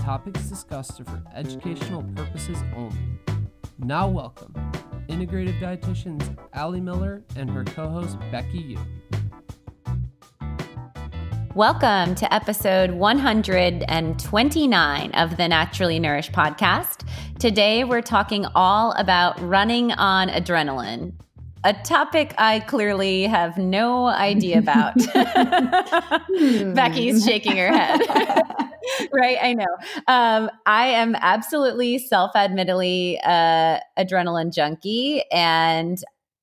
topics discussed are for educational purposes only. Now, welcome integrative dietitians Ali Miller and her co host Becky Yu. Welcome to episode 129 of the Naturally Nourished podcast. Today, we're talking all about running on adrenaline, a topic I clearly have no idea about. Becky's shaking her head. right, I know. Um, I am absolutely self-admittedly uh, adrenaline junkie, and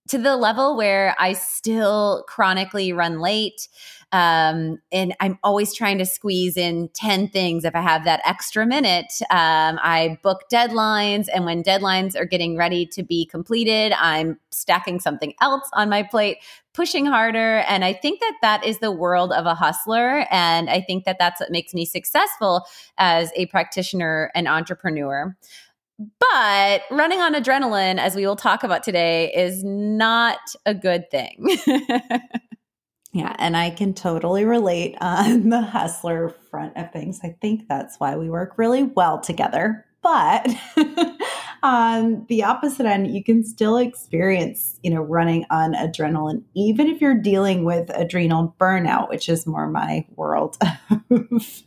to the level where I still chronically run late. Um, and I'm always trying to squeeze in 10 things. If I have that extra minute, um, I book deadlines. And when deadlines are getting ready to be completed, I'm stacking something else on my plate, pushing harder. And I think that that is the world of a hustler. And I think that that's what makes me successful as a practitioner and entrepreneur. But running on adrenaline, as we will talk about today, is not a good thing. Yeah, and I can totally relate uh, on the hustler front of things. I think that's why we work really well together. But on the opposite end, you can still experience, you know, running on adrenaline, even if you're dealing with adrenal burnout, which is more my world of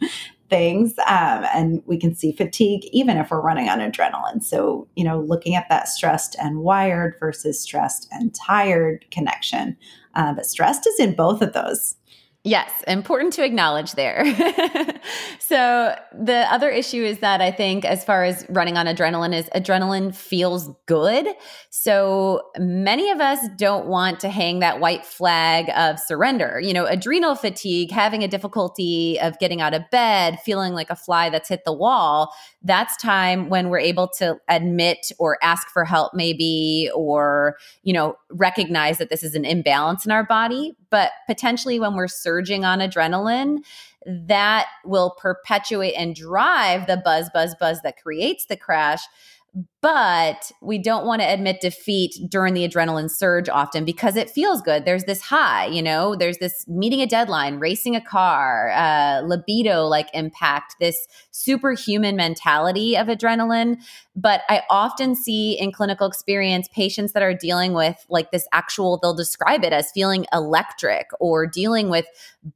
things. Um, and we can see fatigue even if we're running on adrenaline. So, you know, looking at that stressed and wired versus stressed and tired connection uh, but stressed is in both of those. Yes, important to acknowledge there. so, the other issue is that I think, as far as running on adrenaline, is adrenaline feels good. So, many of us don't want to hang that white flag of surrender. You know, adrenal fatigue, having a difficulty of getting out of bed, feeling like a fly that's hit the wall, that's time when we're able to admit or ask for help, maybe, or, you know, recognize that this is an imbalance in our body. But potentially, when we're surging on adrenaline, that will perpetuate and drive the buzz, buzz, buzz that creates the crash but we don't want to admit defeat during the adrenaline surge often because it feels good. There's this high, you know, there's this meeting a deadline, racing a car, uh, libido like impact, this superhuman mentality of adrenaline. But I often see in clinical experience patients that are dealing with like this actual, they'll describe it as feeling electric or dealing with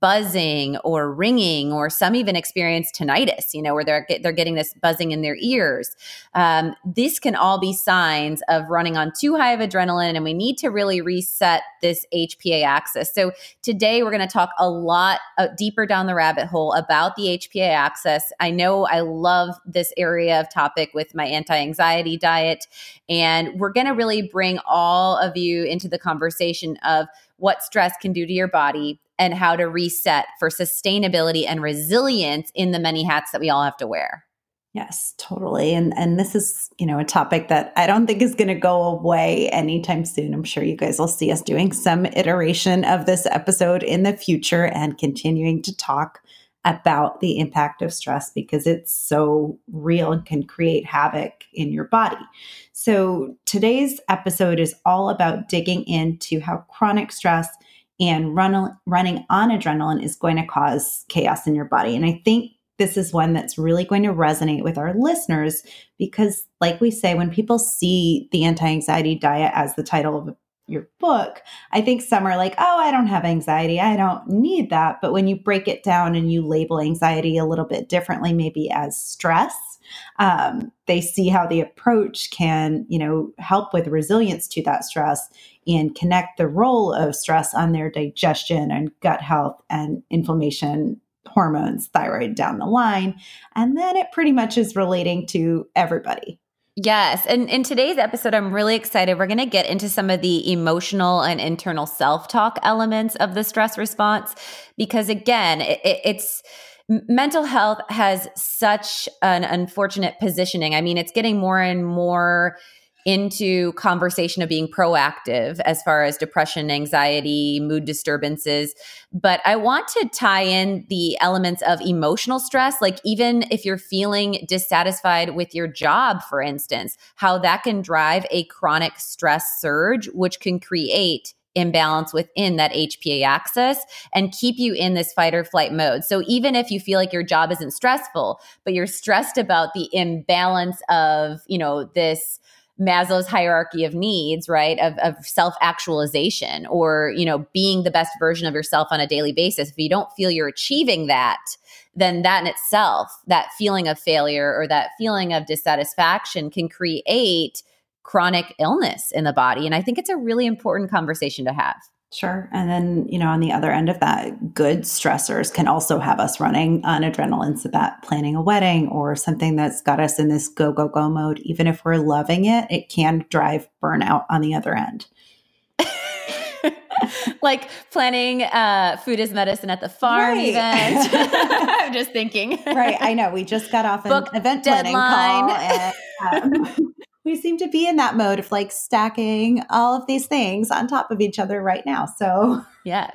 buzzing or ringing, or some even experience tinnitus, you know, where they're, they're getting this buzzing in their ears. Um, these can all be signs of running on too high of adrenaline, and we need to really reset this HPA axis. So, today we're going to talk a lot uh, deeper down the rabbit hole about the HPA axis. I know I love this area of topic with my anti anxiety diet, and we're going to really bring all of you into the conversation of what stress can do to your body and how to reset for sustainability and resilience in the many hats that we all have to wear. Yes, totally. And and this is, you know, a topic that I don't think is going to go away anytime soon. I'm sure you guys will see us doing some iteration of this episode in the future and continuing to talk about the impact of stress because it's so real and can create havoc in your body. So, today's episode is all about digging into how chronic stress and run, running on adrenaline is going to cause chaos in your body. And I think this is one that's really going to resonate with our listeners because, like we say, when people see the anti anxiety diet as the title of your book, I think some are like, oh, I don't have anxiety. I don't need that. But when you break it down and you label anxiety a little bit differently, maybe as stress, um, they see how the approach can, you know, help with resilience to that stress and connect the role of stress on their digestion and gut health and inflammation hormones, thyroid down the line. And then it pretty much is relating to everybody. Yes. And in today's episode, I'm really excited. We're going to get into some of the emotional and internal self talk elements of the stress response because, again, it, it's mental health has such an unfortunate positioning. I mean, it's getting more and more into conversation of being proactive as far as depression, anxiety, mood disturbances. But I want to tie in the elements of emotional stress, like even if you're feeling dissatisfied with your job, for instance, how that can drive a chronic stress surge, which can create imbalance within that HPA axis and keep you in this fight or flight mode. So even if you feel like your job isn't stressful, but you're stressed about the imbalance of, you know, this Maslow's hierarchy of needs, right? Of, of self actualization or, you know, being the best version of yourself on a daily basis. If you don't feel you're achieving that, then that in itself, that feeling of failure or that feeling of dissatisfaction can create chronic illness in the body. And I think it's a really important conversation to have. Sure. And then, you know, on the other end of that, good stressors can also have us running on adrenaline. So that planning a wedding or something that's got us in this go, go, go mode, even if we're loving it, it can drive burnout on the other end. like planning uh, food is medicine at the farm right. event. I'm just thinking. right. I know. We just got off an Book event deadline. planning call. And, um, we seem to be in that mode of like stacking all of these things on top of each other right now. So, yes,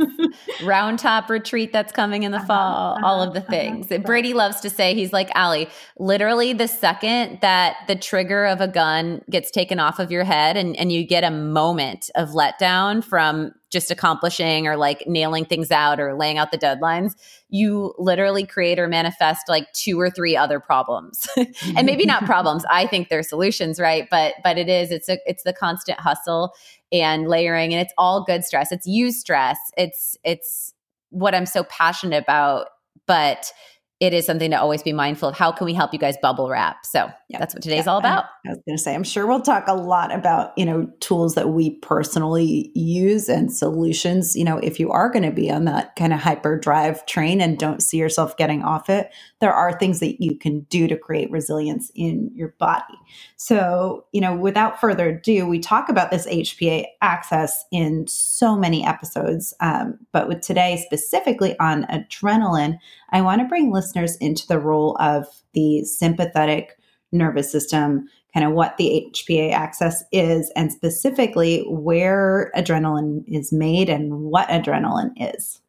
round top retreat that's coming in the uh-huh, fall, uh-huh, all of the uh-huh, things. Uh-huh. Brady loves to say, he's like, Ali, literally the second that the trigger of a gun gets taken off of your head and, and you get a moment of letdown from just accomplishing or like nailing things out or laying out the deadlines, you literally create or manifest like two or three other problems. and maybe not problems. I think they're solutions, right? But but it is it's a it's the constant hustle and layering and it's all good stress. It's eustress. It's it's what I'm so passionate about, but it is something to always be mindful of. How can we help you guys bubble wrap? So yep. that's what today's yeah. all about. I, was going to say, I'm sure we'll talk a lot about, you know, tools that we personally use and solutions. You know, if you are going to be on that kind of hyper drive train and don't see yourself getting off it, there are things that you can do to create resilience in your body. So, you know, without further ado, we talk about this HPA axis in so many episodes. Um, but with today specifically on adrenaline, I want to bring listeners into the role of the sympathetic nervous system, kind of what the HPA axis is, and specifically where adrenaline is made and what adrenaline is.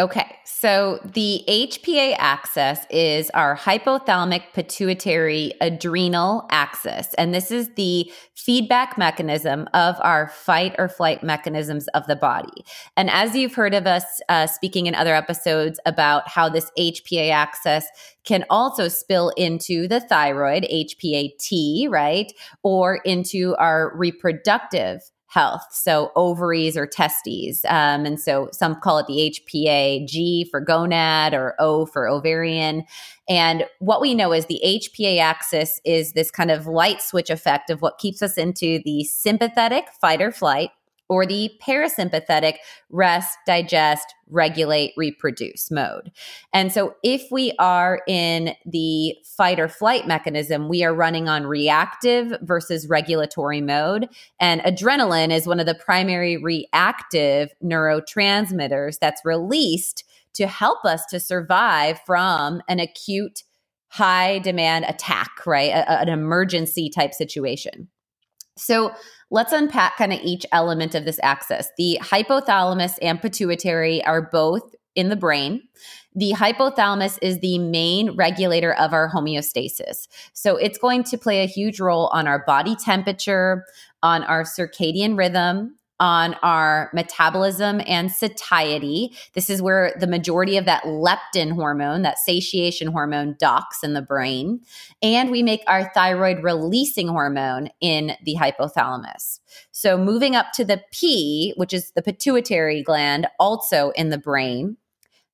Okay, so the HPA axis is our hypothalamic pituitary adrenal axis. And this is the feedback mechanism of our fight or flight mechanisms of the body. And as you've heard of us uh, speaking in other episodes about how this HPA axis can also spill into the thyroid, HPA-T, right? Or into our reproductive health. So ovaries or testes. Um, and so some call it the HPA G for gonad or O for ovarian. And what we know is the HPA axis is this kind of light switch effect of what keeps us into the sympathetic fight or flight or the parasympathetic rest, digest, regulate, reproduce mode. And so if we are in the fight or flight mechanism, we are running on reactive versus regulatory mode. And adrenaline is one of the primary reactive neurotransmitters that's released to help us to survive from an acute high demand attack, right? A, an emergency type situation. So let's unpack kind of each element of this axis. The hypothalamus and pituitary are both in the brain. The hypothalamus is the main regulator of our homeostasis. So it's going to play a huge role on our body temperature, on our circadian rhythm, on our metabolism and satiety. This is where the majority of that leptin hormone, that satiation hormone, docks in the brain. And we make our thyroid releasing hormone in the hypothalamus. So moving up to the P, which is the pituitary gland, also in the brain.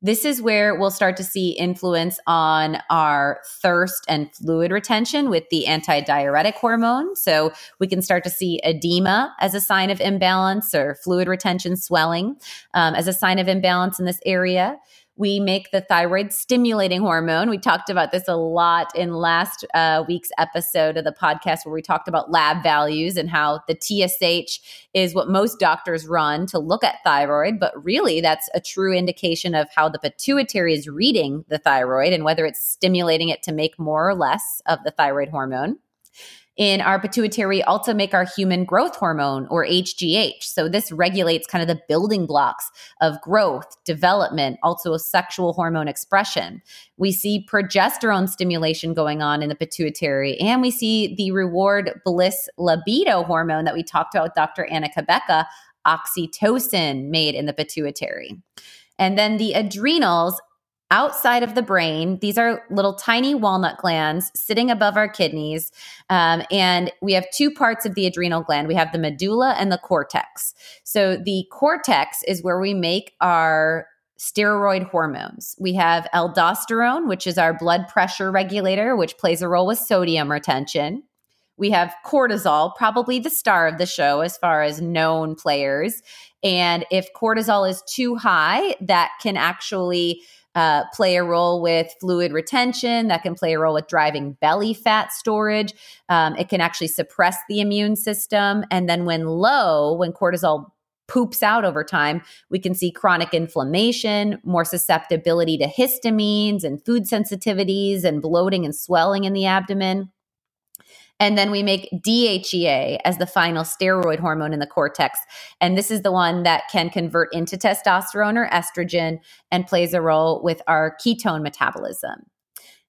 This is where we'll start to see influence on our thirst and fluid retention with the antidiuretic hormone. So we can start to see edema as a sign of imbalance or fluid retention swelling um, as a sign of imbalance in this area. We make the thyroid stimulating hormone. We talked about this a lot in last uh, week's episode of the podcast where we talked about lab values and how the TSH is what most doctors run to look at thyroid, but really that's a true indication of how the pituitary is reading the thyroid and whether it's stimulating it to make more or less of the thyroid hormone in our pituitary also make our human growth hormone or HGH. So this regulates kind of the building blocks of growth, development, also sexual hormone expression. We see progesterone stimulation going on in the pituitary, and we see the reward bliss libido hormone that we talked about with Dr. Anna Cabeca, oxytocin made in the pituitary. And then the adrenals outside of the brain. These are little tiny walnut glands sitting above our kidneys. Um, and we have two parts of the adrenal gland we have the medulla and the cortex. So, the cortex is where we make our steroid hormones. We have aldosterone, which is our blood pressure regulator, which plays a role with sodium retention. We have cortisol, probably the star of the show as far as known players. And if cortisol is too high, that can actually uh, play a role with fluid retention, that can play a role with driving belly fat storage. Um, it can actually suppress the immune system. And then, when low, when cortisol poops out over time, we can see chronic inflammation, more susceptibility to histamines and food sensitivities, and bloating and swelling in the abdomen. And then we make DHEA as the final steroid hormone in the cortex. And this is the one that can convert into testosterone or estrogen and plays a role with our ketone metabolism.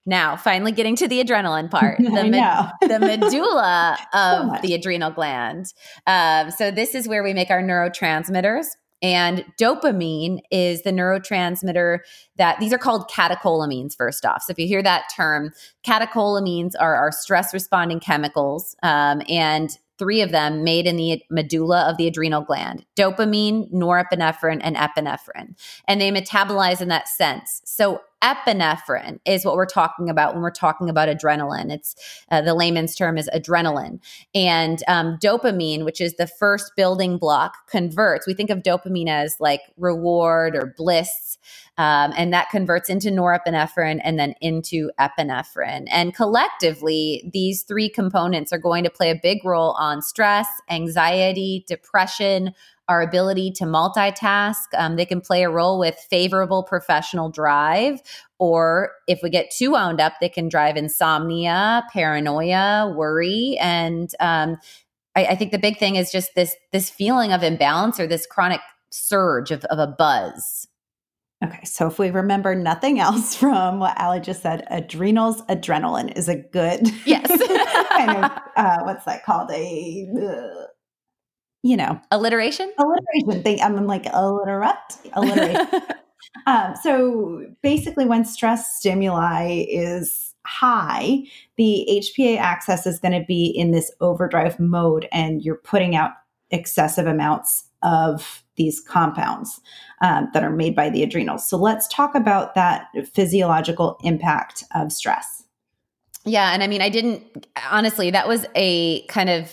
Now, finally getting to the adrenaline part, the, med- the medulla of so the adrenal gland. Um, so, this is where we make our neurotransmitters. And dopamine is the neurotransmitter that these are called catecholamines, first off. So, if you hear that term, catecholamines are our stress responding chemicals. Um, and three of them made in the medulla of the adrenal gland dopamine, norepinephrine, and epinephrine. And they metabolize in that sense. So, epinephrine is what we're talking about when we're talking about adrenaline. It's uh, the layman's term is adrenaline. And um, dopamine, which is the first building block, converts. We think of dopamine as like reward or bliss. Um, and that converts into norepinephrine and then into epinephrine. And collectively, these three components are going to play a big role on stress, anxiety, depression, our ability to multitask. Um, they can play a role with favorable professional drive, or if we get too wound up, they can drive insomnia, paranoia, worry, and um, I, I, think the big thing is just this this feeling of imbalance or this chronic surge of, of a buzz. Okay, so if we remember nothing else from what Ali just said, adrenals, adrenaline is a good yes kind of uh, what's that called a uh, you know, alliteration. Alliteration thing. I'm like alliterate, alliteration. um, so basically, when stress stimuli is high, the HPA axis is going to be in this overdrive mode, and you're putting out excessive amounts of these compounds um, that are made by the adrenals. So let's talk about that physiological impact of stress. Yeah. And I mean, I didn't, honestly, that was a kind of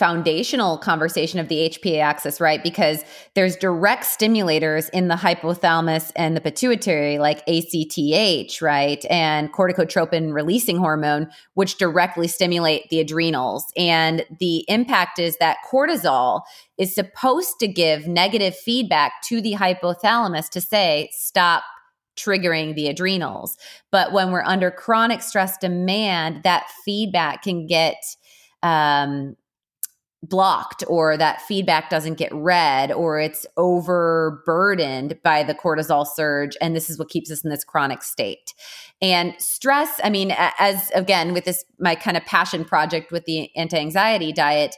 foundational conversation of the HPA axis, right? Because there's direct stimulators in the hypothalamus and the pituitary, like ACTH, right? And corticotropin releasing hormone, which directly stimulate the adrenals. And the impact is that cortisol is supposed to give negative feedback to the hypothalamus to say, stop triggering the adrenals. But when we're under chronic stress demand, that feedback can get um, blocked or that feedback doesn't get read or it's overburdened by the cortisol surge and this is what keeps us in this chronic state and stress i mean as again with this my kind of passion project with the anti-anxiety diet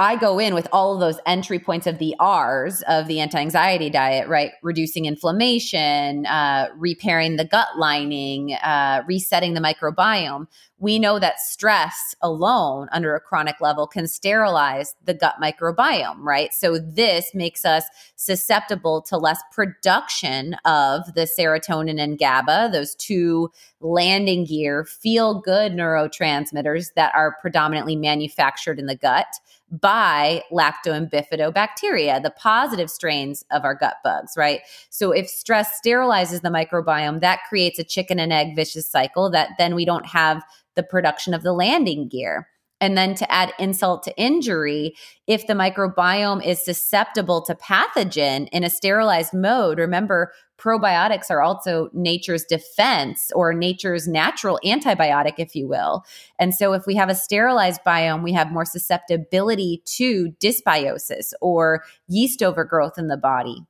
I go in with all of those entry points of the R's of the anti anxiety diet, right? Reducing inflammation, uh, repairing the gut lining, uh, resetting the microbiome. We know that stress alone under a chronic level can sterilize the gut microbiome, right? So this makes us susceptible to less production of the serotonin and GABA, those two landing gear, feel good neurotransmitters that are predominantly manufactured in the gut by lacto and bifidobacteria, the positive strains of our gut bugs, right? So if stress sterilizes the microbiome, that creates a chicken and egg vicious cycle that then we don't have the production of the landing gear. And then to add insult to injury, if the microbiome is susceptible to pathogen in a sterilized mode, remember, probiotics are also nature's defense or nature's natural antibiotic, if you will. And so if we have a sterilized biome, we have more susceptibility to dysbiosis or yeast overgrowth in the body.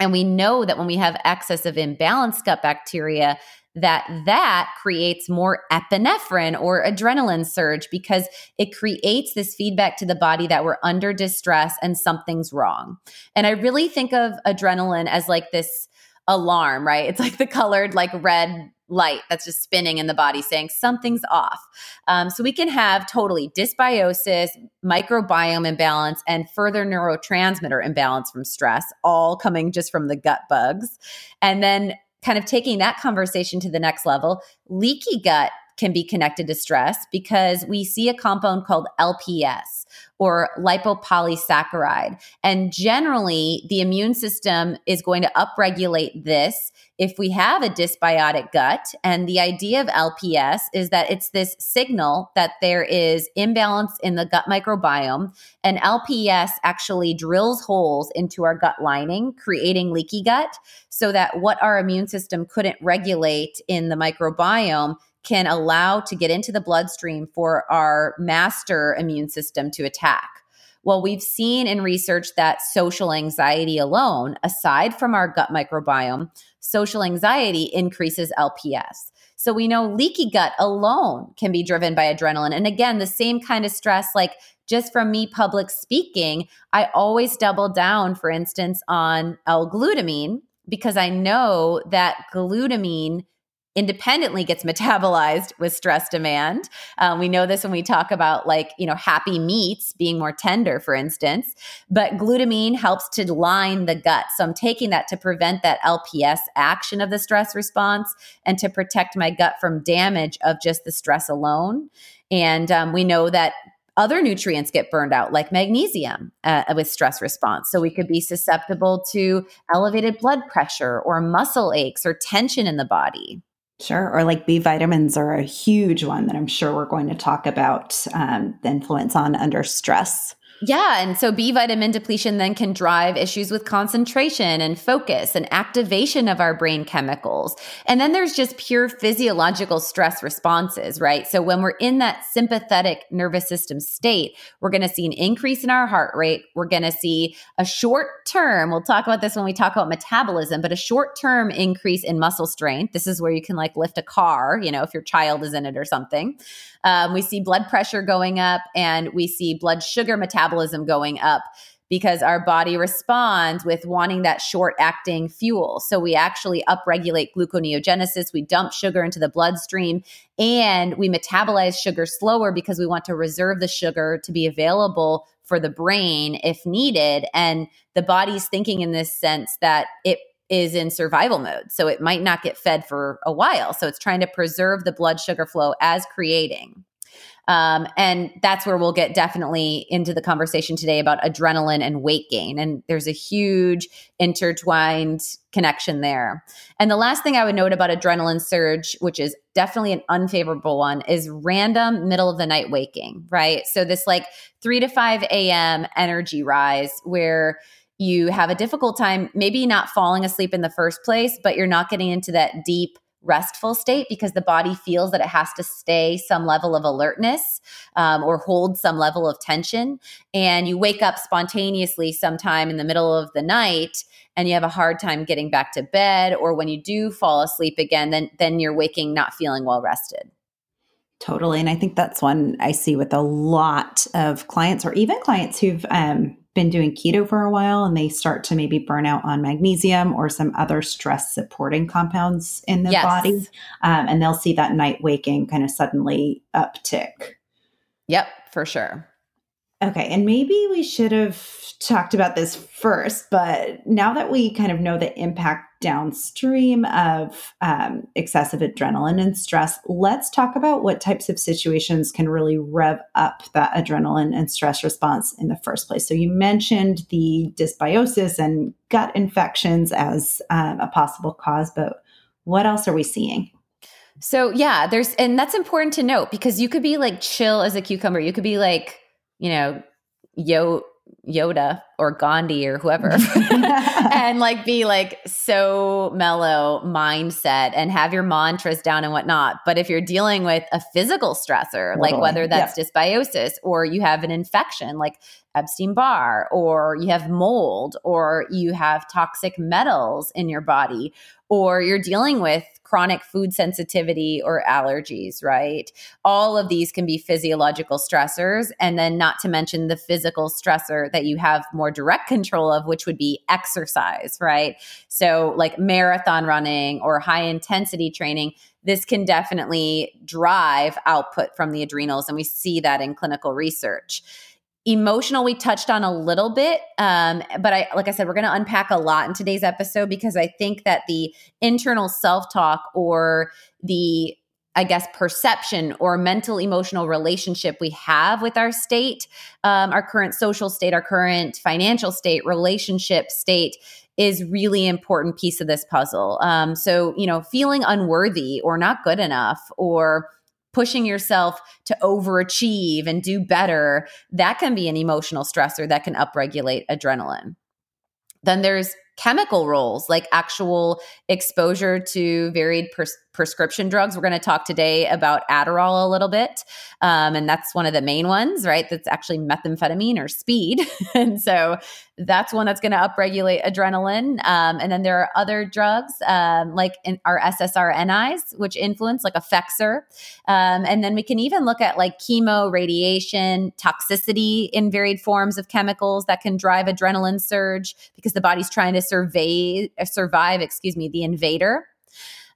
And we know that when we have excess of imbalanced gut bacteria, that that creates more epinephrine or adrenaline surge because it creates this feedback to the body that we're under distress and something's wrong. And I really think of adrenaline as like this alarm, right? It's like the colored like red light that's just spinning in the body saying something's off. Um, so we can have totally dysbiosis, microbiome imbalance, and further neurotransmitter imbalance from stress, all coming just from the gut bugs. And then kind of taking that conversation to the next level, leaky gut can be connected to stress because we see a compound called LPS or lipopolysaccharide. And generally, the immune system is going to upregulate this if we have a dysbiotic gut. And the idea of LPS is that it's this signal that there is imbalance in the gut microbiome. And LPS actually drills holes into our gut lining, creating leaky gut, so that what our immune system couldn't regulate in the microbiome can allow to get into the bloodstream for our master immune system to attack. Well, we've seen in research that social anxiety alone, aside from our gut microbiome, social anxiety increases LPS. So we know leaky gut alone can be driven by adrenaline. And again, the same kind of stress, like just from me public speaking, I always double down, for instance, on L-glutamine because I know that glutamine independently gets metabolized with stress demand. Um, we know this when we talk about like, you know, happy meats being more tender, for instance, but glutamine helps to line the gut. So I'm taking that to prevent that LPS action of the stress response and to protect my gut from damage of just the stress alone. And um, we know that other nutrients get burned out, like magnesium, uh, with stress response. So we could be susceptible to elevated blood pressure or muscle aches or tension in the body. Sure. Or like B vitamins are a huge one that I'm sure we're going to talk about um, the influence on under stress. Yeah. And so B vitamin depletion then can drive issues with concentration and focus and activation of our brain chemicals. And then there's just pure physiological stress responses, right? So when we're in that sympathetic nervous system state, we're going to see an increase in our heart rate. We're going to see a short term, we'll talk about this when we talk about metabolism, but a short term increase in muscle strength. This is where you can like lift a car, you know, if your child is in it or something. Um, we see blood pressure going up and we see blood sugar metabolism going up because our body responds with wanting that short acting fuel. So we actually upregulate gluconeogenesis, we dump sugar into the bloodstream, and we metabolize sugar slower because we want to reserve the sugar to be available for the brain if needed. And the body's thinking in this sense that it is in survival mode. So it might not get fed for a while. So it's trying to preserve the blood sugar flow as creating. Um, and that's where we'll get definitely into the conversation today about adrenaline and weight gain. And there's a huge intertwined connection there. And the last thing I would note about adrenaline surge, which is definitely an unfavorable one, is random middle of the night waking, right? So this like 3 to 5 a.m. energy rise where you have a difficult time maybe not falling asleep in the first place, but you're not getting into that deep restful state because the body feels that it has to stay some level of alertness um, or hold some level of tension. And you wake up spontaneously sometime in the middle of the night and you have a hard time getting back to bed. Or when you do fall asleep again, then, then you're waking not feeling well rested. Totally. And I think that's one I see with a lot of clients or even clients who've um, been doing keto for a while and they start to maybe burn out on magnesium or some other stress supporting compounds in the yes. body. Um, and they'll see that night waking kind of suddenly uptick. Yep, for sure. Okay. And maybe we should have talked about this first, but now that we kind of know the impact downstream of um, excessive adrenaline and stress, let's talk about what types of situations can really rev up that adrenaline and stress response in the first place. So, you mentioned the dysbiosis and gut infections as um, a possible cause, but what else are we seeing? So, yeah, there's, and that's important to note because you could be like chill as a cucumber. You could be like, you know, yo, Yoda or Gandhi or whoever and like be like so mellow mindset and have your mantras down and whatnot. But if you're dealing with a physical stressor, totally. like whether that's yeah. dysbiosis or you have an infection like Epstein Barr, or you have mold, or you have toxic metals in your body, or you're dealing with chronic food sensitivity or allergies, right? All of these can be physiological stressors. And then, not to mention the physical stressor that you have more direct control of, which would be exercise, right? So, like marathon running or high intensity training, this can definitely drive output from the adrenals. And we see that in clinical research emotional we touched on a little bit um, but i like i said we're going to unpack a lot in today's episode because i think that the internal self-talk or the i guess perception or mental emotional relationship we have with our state um, our current social state our current financial state relationship state is really important piece of this puzzle um, so you know feeling unworthy or not good enough or pushing yourself to overachieve and do better, that can be an emotional stressor that can upregulate adrenaline. Then there's chemical roles like actual exposure to varied pers- prescription drugs. We're going to talk today about Adderall a little bit. Um, and that's one of the main ones, right? That's actually methamphetamine or speed. and so that's one that's going to upregulate adrenaline. Um, and then there are other drugs um, like our SSRNIs, which influence like Effexor. Um, and then we can even look at like chemo, radiation, toxicity in varied forms of chemicals that can drive adrenaline surge because the body's trying to survey, survive, excuse me, the invader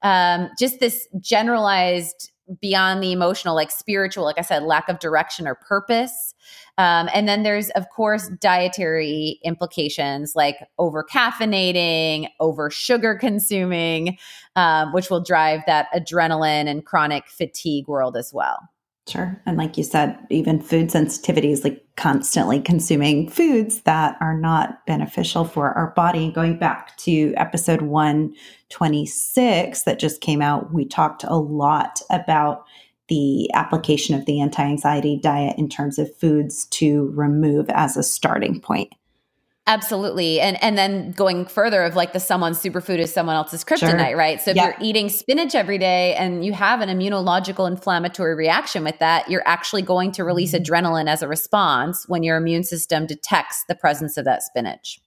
um, just this generalized beyond the emotional, like spiritual, like I said, lack of direction or purpose. Um, and then there's, of course, dietary implications like over caffeinating, over sugar consuming, um, which will drive that adrenaline and chronic fatigue world as well. Sure. And like you said, even food sensitivities, like constantly consuming foods that are not beneficial for our body. Going back to episode 126 that just came out, we talked a lot about the application of the anti anxiety diet in terms of foods to remove as a starting point. Absolutely. And and then going further of like the someone's superfood is someone else's kryptonite, sure. right? So if you're eating spinach every day and you have an immunological inflammatory reaction with that, you're actually going to release mm-hmm. adrenaline as a response when your immune system detects the presence of that spinach.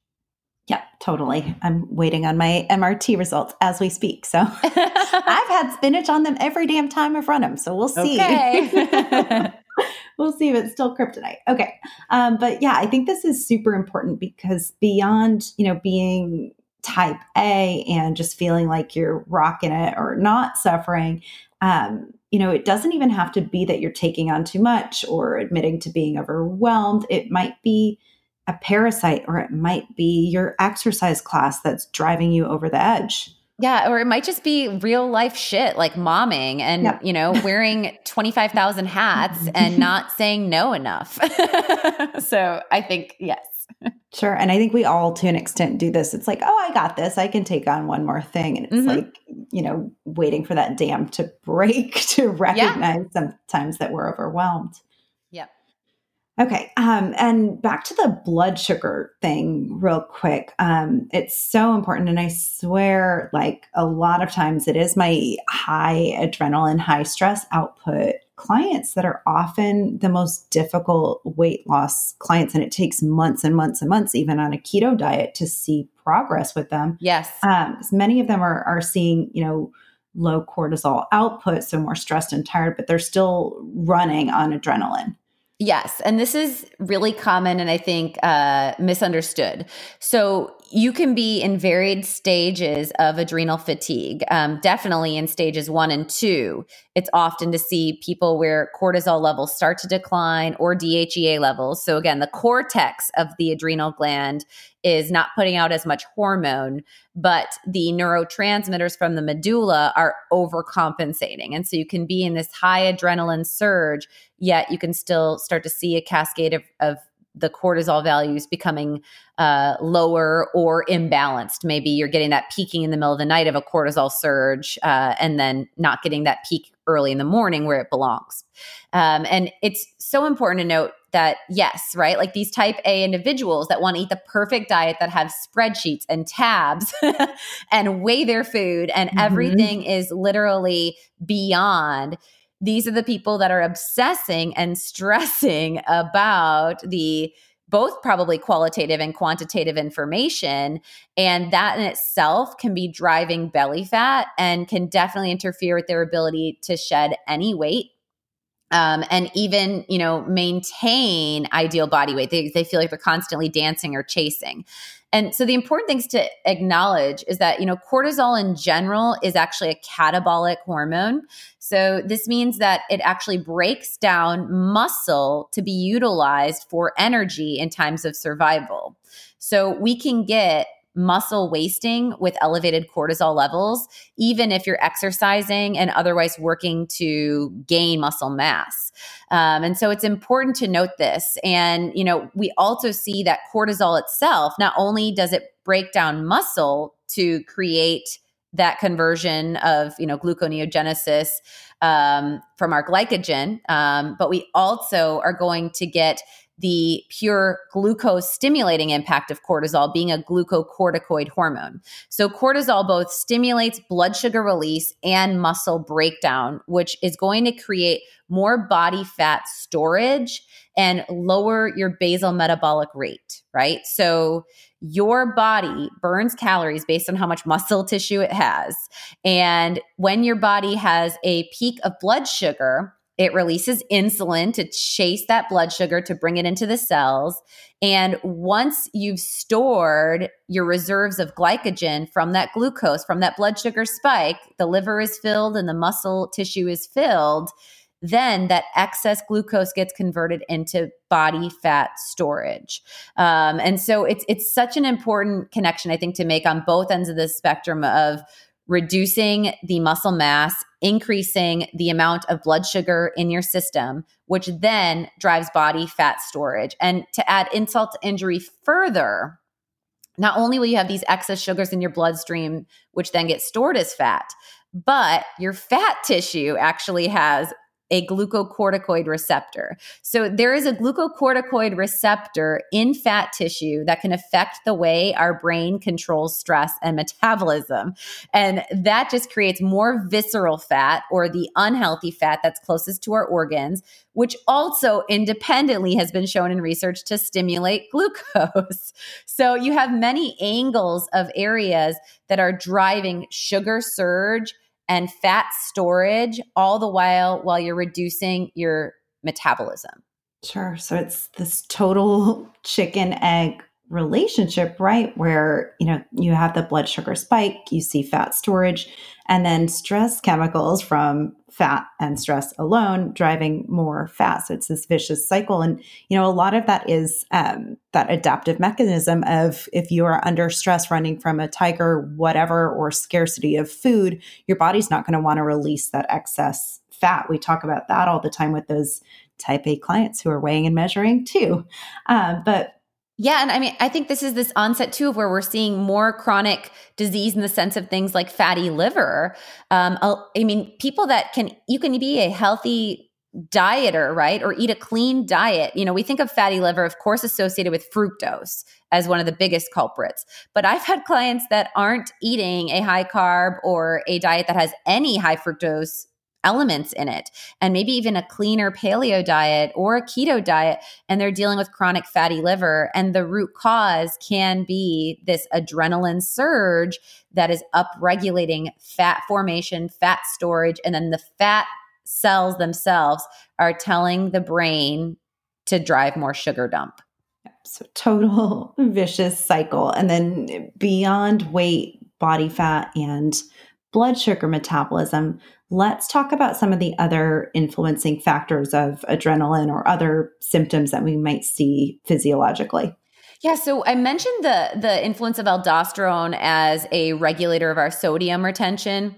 Yeah, totally. I'm waiting on my MRT results as we speak. So I've had spinach on them every damn time I've run them. So we'll see. Okay. we'll see if it's still kryptonite. Okay. Um, but yeah, I think this is super important because beyond, you know, being type A and just feeling like you're rocking it or not suffering, um, you know, it doesn't even have to be that you're taking on too much or admitting to being overwhelmed. It might be a parasite or it might be your exercise class that's driving you over the edge. Yeah, or it might just be real life shit like momming and, yep. you know, wearing 25,000 hats and not saying no enough. so I think, yes. Sure. And I think we all, to an extent, do this. It's like, oh, I got this. I can take on one more thing. And it's mm-hmm. like, you know, waiting for that dam to break to recognize yeah. sometimes that we're overwhelmed. Okay. Um, and back to the blood sugar thing, real quick. Um, it's so important. And I swear, like a lot of times, it is my high adrenaline, high stress output clients that are often the most difficult weight loss clients. And it takes months and months and months, even on a keto diet, to see progress with them. Yes. Um, many of them are, are seeing, you know, low cortisol output, so more stressed and tired, but they're still running on adrenaline. Yes. And this is really common and I think uh, misunderstood. So you can be in varied stages of adrenal fatigue. Um, definitely in stages one and two, it's often to see people where cortisol levels start to decline or DHEA levels. So, again, the cortex of the adrenal gland is not putting out as much hormone, but the neurotransmitters from the medulla are overcompensating. And so you can be in this high adrenaline surge, yet you can still start to see a cascade of, of the cortisol values becoming uh, lower or imbalanced. Maybe you're getting that peaking in the middle of the night of a cortisol surge uh, and then not getting that peak early in the morning where it belongs. Um, and it's so important to note that, yes, right? Like these type A individuals that want to eat the perfect diet that have spreadsheets and tabs and weigh their food and mm-hmm. everything is literally beyond these are the people that are obsessing and stressing about the both probably qualitative and quantitative information. And that in itself can be driving belly fat and can definitely interfere with their ability to shed any weight. Um, and even you know maintain ideal body weight they, they feel like they're constantly dancing or chasing and so the important things to acknowledge is that, you know, cortisol in general is actually a catabolic hormone. So this means that it actually breaks down muscle to be utilized for energy in times of survival. So we can get muscle wasting with elevated cortisol levels, even if you're exercising and otherwise working to gain muscle mass. Um, and so it's important to note this. And, you know, we also see that cortisol itself, not only does it break down muscle to create that conversion of you know gluconeogenesis um, from our glycogen um, but we also are going to get the pure glucose stimulating impact of cortisol being a glucocorticoid hormone. So, cortisol both stimulates blood sugar release and muscle breakdown, which is going to create more body fat storage and lower your basal metabolic rate, right? So, your body burns calories based on how much muscle tissue it has. And when your body has a peak of blood sugar, it releases insulin to chase that blood sugar to bring it into the cells. And once you've stored your reserves of glycogen from that glucose, from that blood sugar spike, the liver is filled and the muscle tissue is filled. Then that excess glucose gets converted into body fat storage, um, and so it's it's such an important connection I think to make on both ends of the spectrum of reducing the muscle mass, increasing the amount of blood sugar in your system, which then drives body fat storage. And to add insult to injury further, not only will you have these excess sugars in your bloodstream, which then get stored as fat, but your fat tissue actually has a glucocorticoid receptor. So there is a glucocorticoid receptor in fat tissue that can affect the way our brain controls stress and metabolism. And that just creates more visceral fat or the unhealthy fat that's closest to our organs, which also independently has been shown in research to stimulate glucose. So you have many angles of areas that are driving sugar surge and fat storage all the while while you're reducing your metabolism. Sure. So it's this total chicken egg relationship, right? Where, you know, you have the blood sugar spike, you see fat storage, and then stress chemicals from fat and stress alone driving more fat. So it's this vicious cycle. And, you know, a lot of that is um, that adaptive mechanism of if you are under stress running from a tiger, whatever, or scarcity of food, your body's not going to want to release that excess fat. We talk about that all the time with those type A clients who are weighing and measuring too. Um, but yeah. And I mean, I think this is this onset too of where we're seeing more chronic disease in the sense of things like fatty liver. Um, I mean, people that can, you can be a healthy dieter, right? Or eat a clean diet. You know, we think of fatty liver, of course, associated with fructose as one of the biggest culprits. But I've had clients that aren't eating a high carb or a diet that has any high fructose elements in it and maybe even a cleaner paleo diet or a keto diet and they're dealing with chronic fatty liver and the root cause can be this adrenaline surge that is upregulating fat formation fat storage and then the fat cells themselves are telling the brain to drive more sugar dump So total vicious cycle. And then beyond weight, body fat, and blood sugar metabolism, let's talk about some of the other influencing factors of adrenaline or other symptoms that we might see physiologically. Yeah, so I mentioned the the influence of aldosterone as a regulator of our sodium retention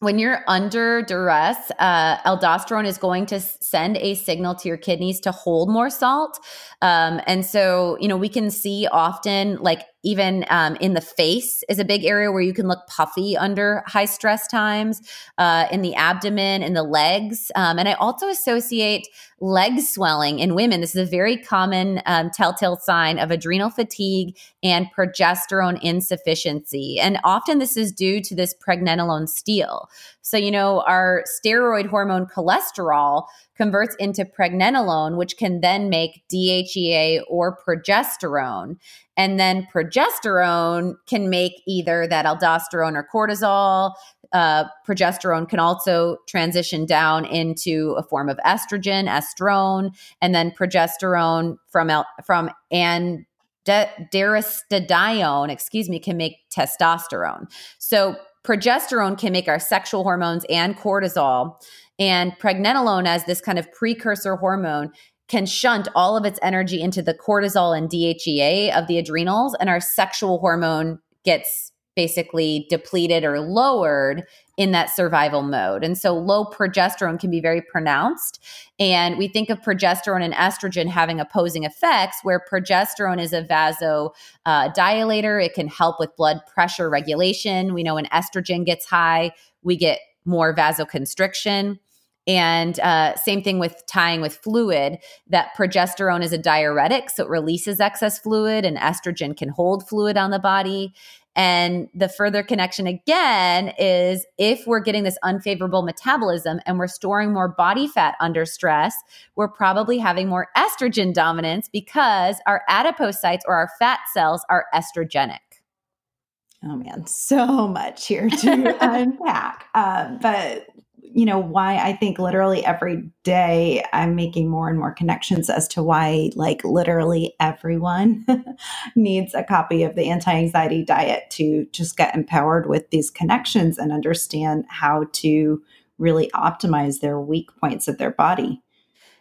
when you're under duress, uh, aldosterone is going to send a signal to your kidneys to hold more salt. Um, and so, you know, we can see often like even um, in the face is a big area where you can look puffy under high stress times, uh, in the abdomen, in the legs. Um, and I also associate leg swelling in women. This is a very common um, telltale sign of adrenal fatigue and progesterone insufficiency. And often this is due to this pregnenolone steal. So, you know, our steroid hormone cholesterol converts into pregnenolone, which can then make DHEA or progesterone. And then progesterone can make either that aldosterone or cortisol. Uh, progesterone can also transition down into a form of estrogen, estrone, and then progesterone from from and androstenedione, excuse me, can make testosterone. So progesterone can make our sexual hormones and cortisol. And pregnenolone, as this kind of precursor hormone, can shunt all of its energy into the cortisol and DHEA of the adrenals, and our sexual hormone gets basically depleted or lowered in that survival mode. And so low progesterone can be very pronounced. And we think of progesterone and estrogen having opposing effects, where progesterone is a vasodilator. Uh, it can help with blood pressure regulation. We know when estrogen gets high, we get more vasoconstriction. And uh, same thing with tying with fluid, that progesterone is a diuretic, so it releases excess fluid, and estrogen can hold fluid on the body. And the further connection again is if we're getting this unfavorable metabolism and we're storing more body fat under stress, we're probably having more estrogen dominance because our adipocytes or our fat cells are estrogenic. Oh man, so much here to unpack. Uh, but you know why i think literally every day i'm making more and more connections as to why like literally everyone needs a copy of the anti-anxiety diet to just get empowered with these connections and understand how to really optimize their weak points of their body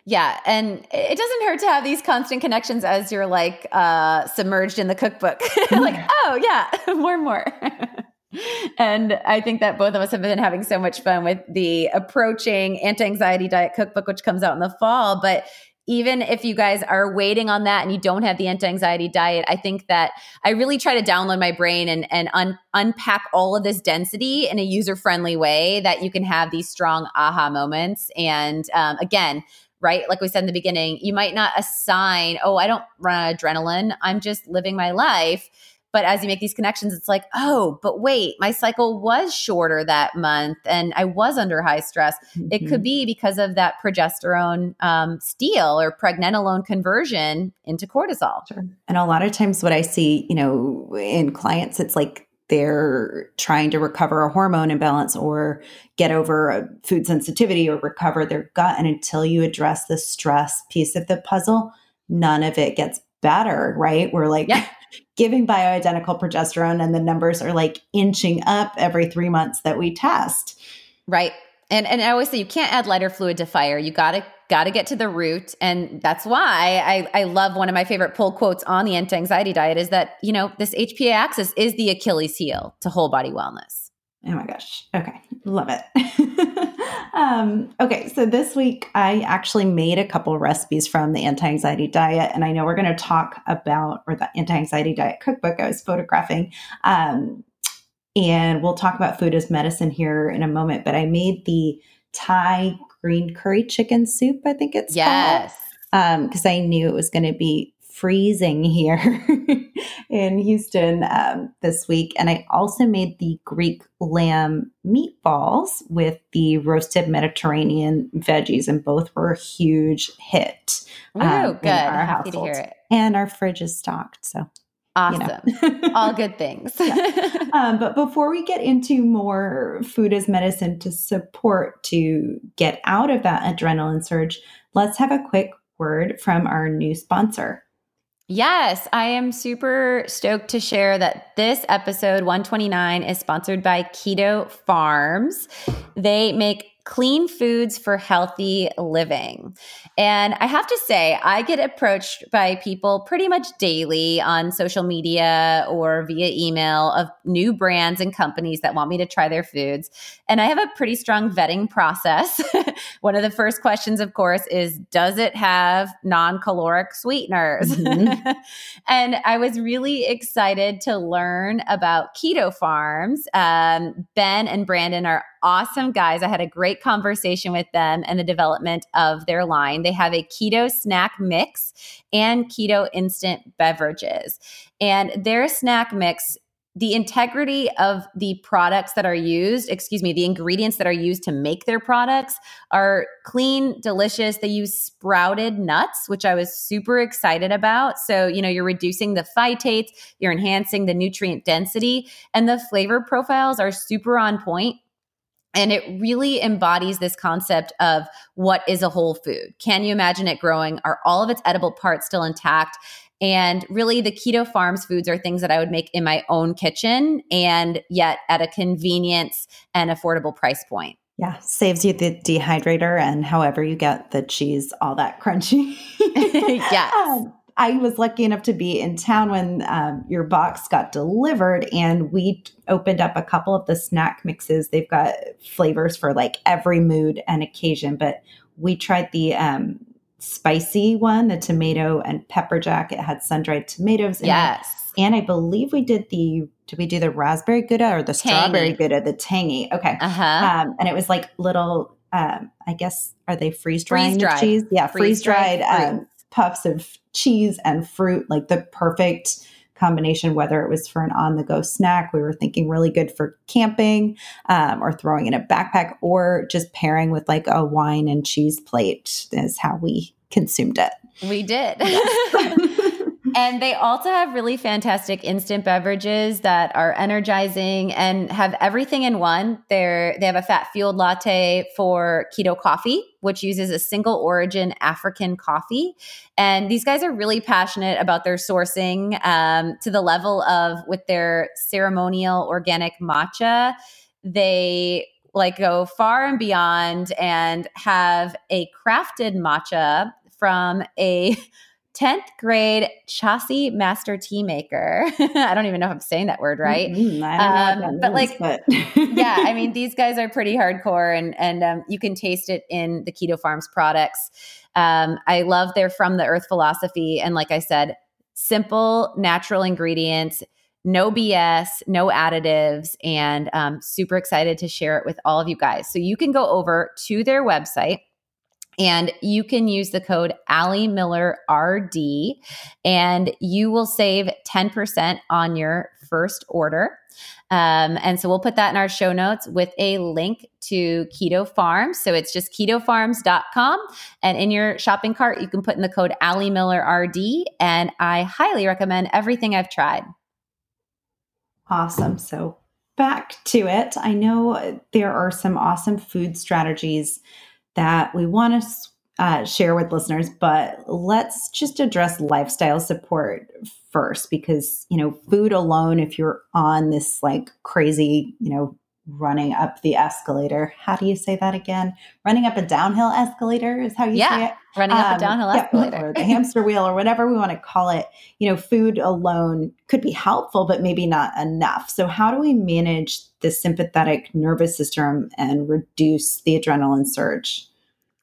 yeah, and it doesn't hurt to have these constant connections as you're like uh submerged in the cookbook. like, oh yeah, more and more and I think that both of us have been having so much fun with the approaching anti anxiety diet cookbook, which comes out in the fall. But even if you guys are waiting on that and you don't have the anti-anxiety diet i think that i really try to download my brain and, and un- unpack all of this density in a user-friendly way that you can have these strong aha moments and um, again right like we said in the beginning you might not assign oh i don't run adrenaline i'm just living my life but as you make these connections, it's like, oh, but wait, my cycle was shorter that month and I was under high stress. Mm-hmm. It could mm-hmm. be because of that progesterone um, steal or pregnenolone conversion into cortisol. Sure. And a lot of times, what I see, you know, in clients, it's like they're trying to recover a hormone imbalance or get over a food sensitivity or recover their gut. And until you address the stress piece of the puzzle, none of it gets better, right? We're like, yeah giving bioidentical progesterone and the numbers are like inching up every three months that we test. Right. And and I always say you can't add lighter fluid to fire. You gotta gotta get to the root. And that's why I, I love one of my favorite pull quotes on the anti-anxiety diet is that, you know, this HPA axis is the Achilles heel to whole body wellness. Oh my gosh. Okay. Love it. um, okay. So this week I actually made a couple recipes from the anti anxiety diet. And I know we're going to talk about, or the anti anxiety diet cookbook I was photographing. Um, and we'll talk about food as medicine here in a moment. But I made the Thai green curry chicken soup, I think it's yes. called. Because um, I knew it was going to be freezing here in Houston um, this week. And I also made the Greek lamb meatballs with the roasted Mediterranean veggies, and both were a huge hit. Oh, um, good. Happy to hear it. And our fridge is stocked. So Awesome. You know. All good things. yeah. um, but before we get into more food as medicine to support to get out of that adrenaline surge, let's have a quick word from our new sponsor. Yes, I am super stoked to share that this episode 129 is sponsored by Keto Farms. They make clean foods for healthy living. And I have to say, I get approached by people pretty much daily on social media or via email of new brands and companies that want me to try their foods. And I have a pretty strong vetting process. One of the first questions, of course, is Does it have non caloric sweeteners? Mm-hmm. and I was really excited to learn about Keto Farms. Um, ben and Brandon are awesome guys. I had a great conversation with them and the development of their line. They have a keto snack mix and keto instant beverages. And their snack mix the integrity of the products that are used, excuse me, the ingredients that are used to make their products are clean, delicious. They use sprouted nuts, which I was super excited about. So, you know, you're reducing the phytates, you're enhancing the nutrient density, and the flavor profiles are super on point. And it really embodies this concept of what is a whole food. Can you imagine it growing? Are all of its edible parts still intact? And really, the keto farms foods are things that I would make in my own kitchen and yet at a convenience and affordable price point. Yeah, saves you the dehydrator and however you get the cheese all that crunchy. yes. Um, I was lucky enough to be in town when um, your box got delivered, and we opened up a couple of the snack mixes. They've got flavors for like every mood and occasion, but we tried the um, spicy one, the tomato and pepper jack. It had sun dried tomatoes. In yes. It. And I believe we did the did we do the raspberry gouda or the tangy. strawberry gouda? The tangy. Okay. Uh-huh. Um, and it was like little. Um, I guess are they freeze drying the cheese? Yeah, freeze dried um, puffs of cheese and fruit, like the perfect combination, whether it was for an on the go snack, we were thinking really good for camping um, or throwing in a backpack, or just pairing with like a wine and cheese plate is how we consumed it. We did. and they also have really fantastic instant beverages that are energizing and have everything in one. They're, they have a fat fueled latte for keto coffee, which uses a single origin African coffee. And these guys are really passionate about their sourcing um, to the level of with their ceremonial organic matcha. They like go far and beyond and have a crafted matcha from a 10th grade Chassis Master Tea Maker. I don't even know if I'm saying that word right. Mm-hmm. Um, means, but like, but. yeah, I mean, these guys are pretty hardcore and, and um, you can taste it in the Keto Farms products. Um, I love their from the earth philosophy. And like I said, simple, natural ingredients, no BS, no additives, and um, super excited to share it with all of you guys. So you can go over to their website and you can use the code Ali Miller RD and you will save 10% on your first order. Um, and so we'll put that in our show notes with a link to Keto Farms. So it's just ketofarms.com. And in your shopping cart, you can put in the code Ali Miller RD. And I highly recommend everything I've tried. Awesome. So back to it. I know there are some awesome food strategies that we want to uh, share with listeners, but let's just address lifestyle support first because, you know, food alone, if you're on this like crazy, you know, running up the escalator. How do you say that again? Running up a downhill escalator is how you yeah, say it. Running up um, a downhill escalator. Yeah, or the hamster wheel or whatever we want to call it. You know, food alone could be helpful, but maybe not enough. So how do we manage the sympathetic nervous system and reduce the adrenaline surge?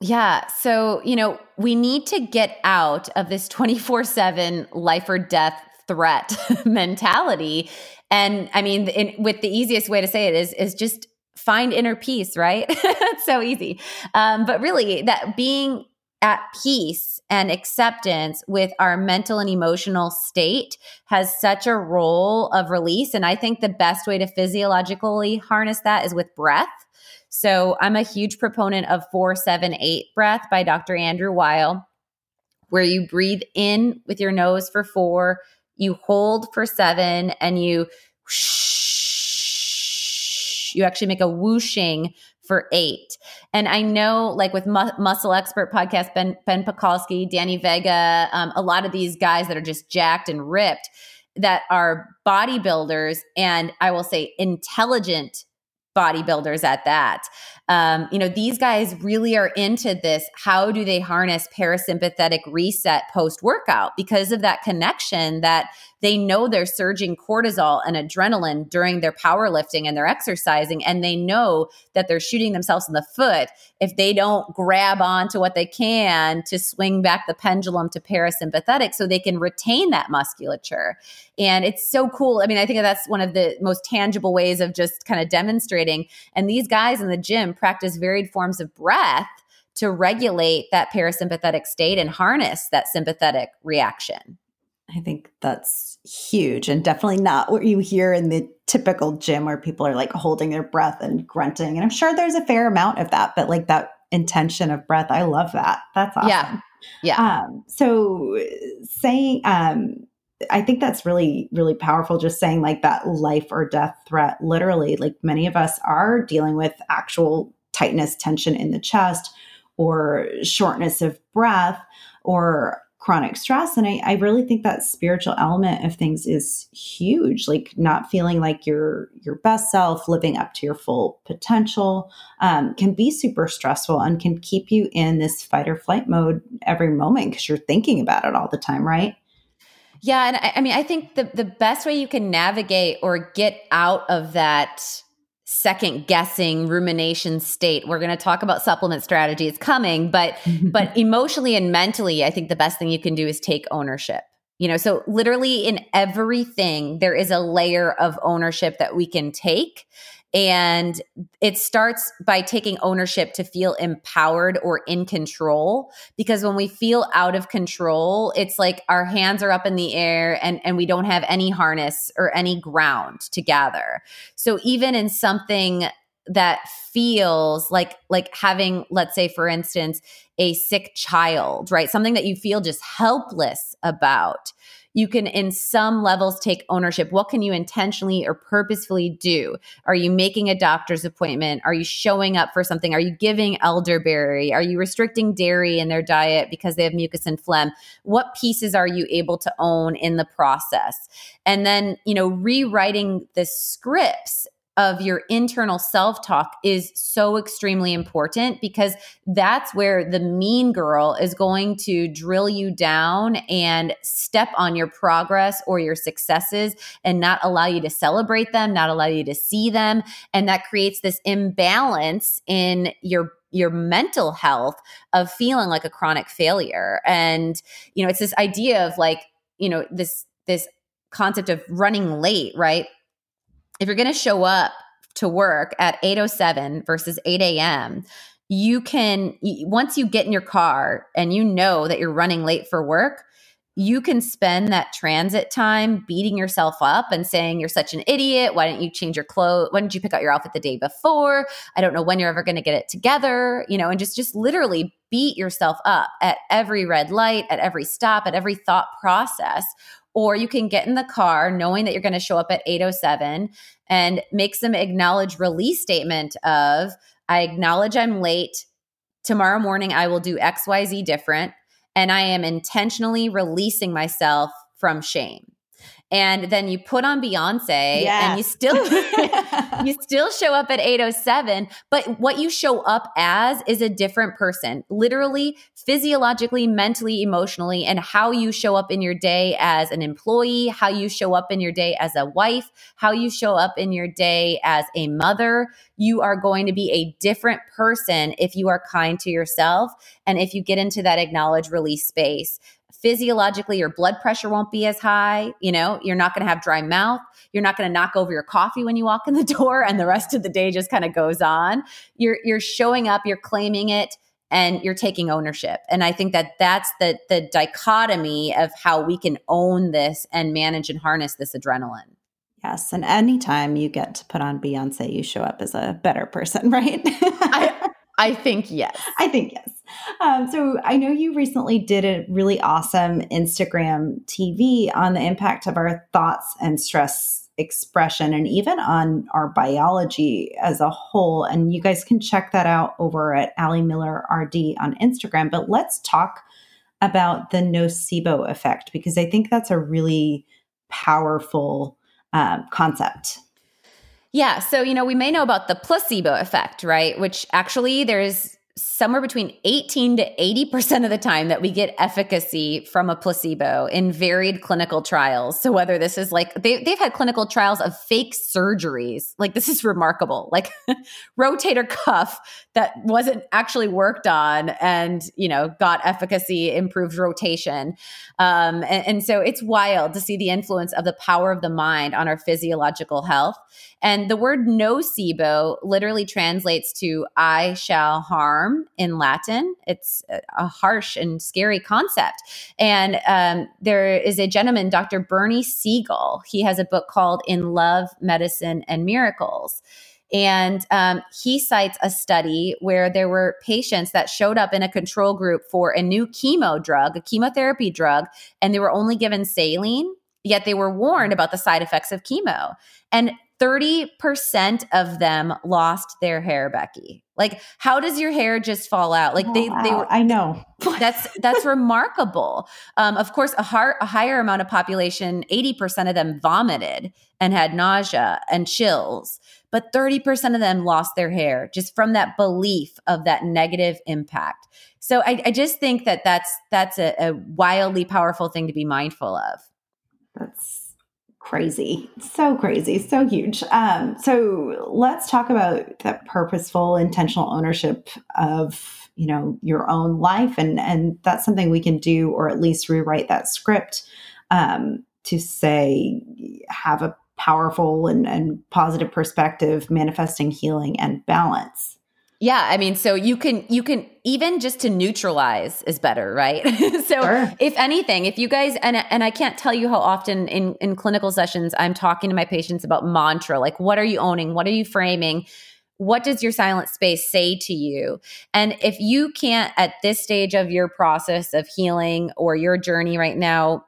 Yeah. So, you know, we need to get out of this 24 7 life or death threat mentality. And I mean, in, with the easiest way to say it is, is just find inner peace, right? it's so easy. Um, but really, that being at peace and acceptance with our mental and emotional state has such a role of release. And I think the best way to physiologically harness that is with breath. So I'm a huge proponent of 478 breath by Dr. Andrew Weil, where you breathe in with your nose for four, you hold for seven, and you you actually make a whooshing for eight. And I know, like with Mu- Muscle Expert podcast, Ben Ben Pakulski, Danny Vega, um, a lot of these guys that are just jacked and ripped, that are bodybuilders, and I will say intelligent bodybuilders at that. Um, you know, these guys really are into this. How do they harness parasympathetic reset post workout because of that connection that they know they're surging cortisol and adrenaline during their powerlifting and their exercising, and they know that they're shooting themselves in the foot if they don't grab onto what they can to swing back the pendulum to parasympathetic so they can retain that musculature. And it's so cool. I mean, I think that's one of the most tangible ways of just kind of demonstrating. And these guys in the gym practice varied forms of breath to regulate that parasympathetic state and harness that sympathetic reaction. I think that's huge and definitely not what you hear in the typical gym where people are like holding their breath and grunting. And I'm sure there's a fair amount of that, but like that intention of breath, I love that. That's awesome. Yeah. Yeah. Um, so saying, um, I think that's really, really powerful. Just saying like that life or death threat, literally, like many of us are dealing with actual tightness, tension in the chest, or shortness of breath, or chronic stress. And I, I really think that spiritual element of things is huge. Like not feeling like your your best self, living up to your full potential, um, can be super stressful and can keep you in this fight or flight mode every moment because you're thinking about it all the time, right? Yeah, and I, I mean, I think the the best way you can navigate or get out of that second guessing rumination state. We're going to talk about supplement strategies coming but but emotionally and mentally i think the best thing you can do is take ownership. You know so literally in everything there is a layer of ownership that we can take and it starts by taking ownership to feel empowered or in control. Because when we feel out of control, it's like our hands are up in the air and, and we don't have any harness or any ground to gather. So even in something that feels like like having let's say for instance a sick child right something that you feel just helpless about you can in some levels take ownership. What can you intentionally or purposefully do? Are you making a doctor's appointment? Are you showing up for something? Are you giving elderberry? Are you restricting dairy in their diet because they have mucus and phlegm? What pieces are you able to own in the process? And then you know rewriting the scripts of your internal self talk is so extremely important because that's where the mean girl is going to drill you down and step on your progress or your successes and not allow you to celebrate them, not allow you to see them. And that creates this imbalance in your your mental health of feeling like a chronic failure and you know it's this idea of like you know this this concept of running late right if you're going to show up to work at 807 versus 8 a.m you can once you get in your car and you know that you're running late for work you can spend that transit time beating yourself up and saying you're such an idiot. Why didn't you change your clothes why didn't you pick out your outfit the day before? I don't know when you're ever going to get it together you know and just just literally beat yourself up at every red light at every stop at every thought process or you can get in the car knowing that you're going to show up at 807 and make some acknowledge release statement of I acknowledge I'm late. Tomorrow morning I will do XYZ different and I am intentionally releasing myself from shame and then you put on Beyonce and you still you still show up at 807 but what you show up as is a different person literally physiologically mentally emotionally and how you show up in your day as an employee how you show up in your day as a wife how you show up in your day as a mother. You are going to be a different person if you are kind to yourself and if you get into that acknowledge release space physiologically your blood pressure won't be as high you know you're not going to have dry mouth you're not going to knock over your coffee when you walk in the door and the rest of the day just kind of goes on you're you're showing up you're claiming it and you're taking ownership and i think that that's the the dichotomy of how we can own this and manage and harness this adrenaline Yes, and anytime you get to put on Beyonce, you show up as a better person, right? I, I think yes. I think yes. Um, so I know you recently did a really awesome Instagram TV on the impact of our thoughts and stress expression and even on our biology as a whole. And you guys can check that out over at Ali Miller RD on Instagram. But let's talk about the nocebo effect because I think that's a really powerful um, concept. Yeah. So, you know, we may know about the placebo effect, right? Which actually there's somewhere between 18 to 80% of the time that we get efficacy from a placebo in varied clinical trials. So whether this is like they, they've had clinical trials of fake surgeries, like this is remarkable, like rotator cuff that wasn't actually worked on and, you know, got efficacy, improved rotation. Um, and, and so it's wild to see the influence of the power of the mind on our physiological health. And the word nocebo literally translates to I shall harm in Latin. It's a harsh and scary concept. And um, there is a gentleman, Dr. Bernie Siegel. He has a book called In Love, Medicine, and Miracles. And um, he cites a study where there were patients that showed up in a control group for a new chemo drug, a chemotherapy drug, and they were only given saline, yet they were warned about the side effects of chemo. And 30% of them lost their hair, Becky. Like, how does your hair just fall out? Like, they, wow. they were, I know. that's, that's remarkable. Um, of course, a, har- a higher amount of population, 80% of them vomited and had nausea and chills, but 30% of them lost their hair just from that belief of that negative impact. So I, I just think that that's, that's a, a wildly powerful thing to be mindful of. That's crazy. So crazy. So huge. Um, so let's talk about that purposeful intentional ownership of you know your own life. And and that's something we can do or at least rewrite that script um, to say have a powerful and, and positive perspective manifesting healing and balance yeah, I mean, so you can you can even just to neutralize is better, right? so sure. if anything, if you guys and and I can't tell you how often in in clinical sessions I'm talking to my patients about mantra, like what are you owning? What are you framing? What does your silent space say to you? And if you can't at this stage of your process of healing or your journey right now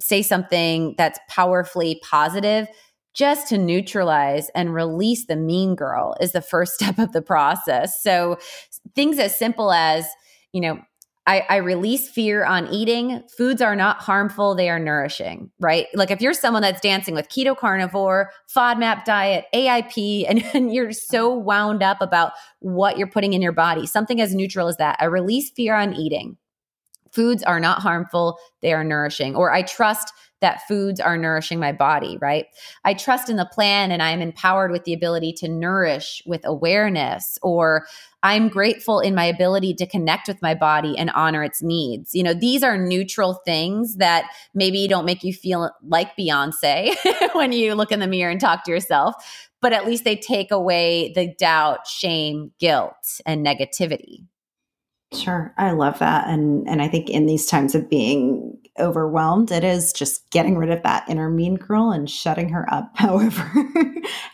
say something that's powerfully positive, just to neutralize and release the mean girl is the first step of the process. So things as simple as, you know, I, I, release fear on eating. Foods are not harmful, they are nourishing, right? Like if you're someone that's dancing with keto carnivore, FODMAP diet, AIP, and, and you're so wound up about what you're putting in your body, something as neutral as that. I release fear on eating. Foods are not harmful, they are nourishing. Or I trust that foods are nourishing my body, right? I trust in the plan and I'm empowered with the ability to nourish with awareness, or I'm grateful in my ability to connect with my body and honor its needs. You know, these are neutral things that maybe don't make you feel like Beyonce when you look in the mirror and talk to yourself, but at least they take away the doubt, shame, guilt, and negativity. Sure. I love that. And and I think in these times of being overwhelmed, it is just getting rid of that inner mean girl and shutting her up. However,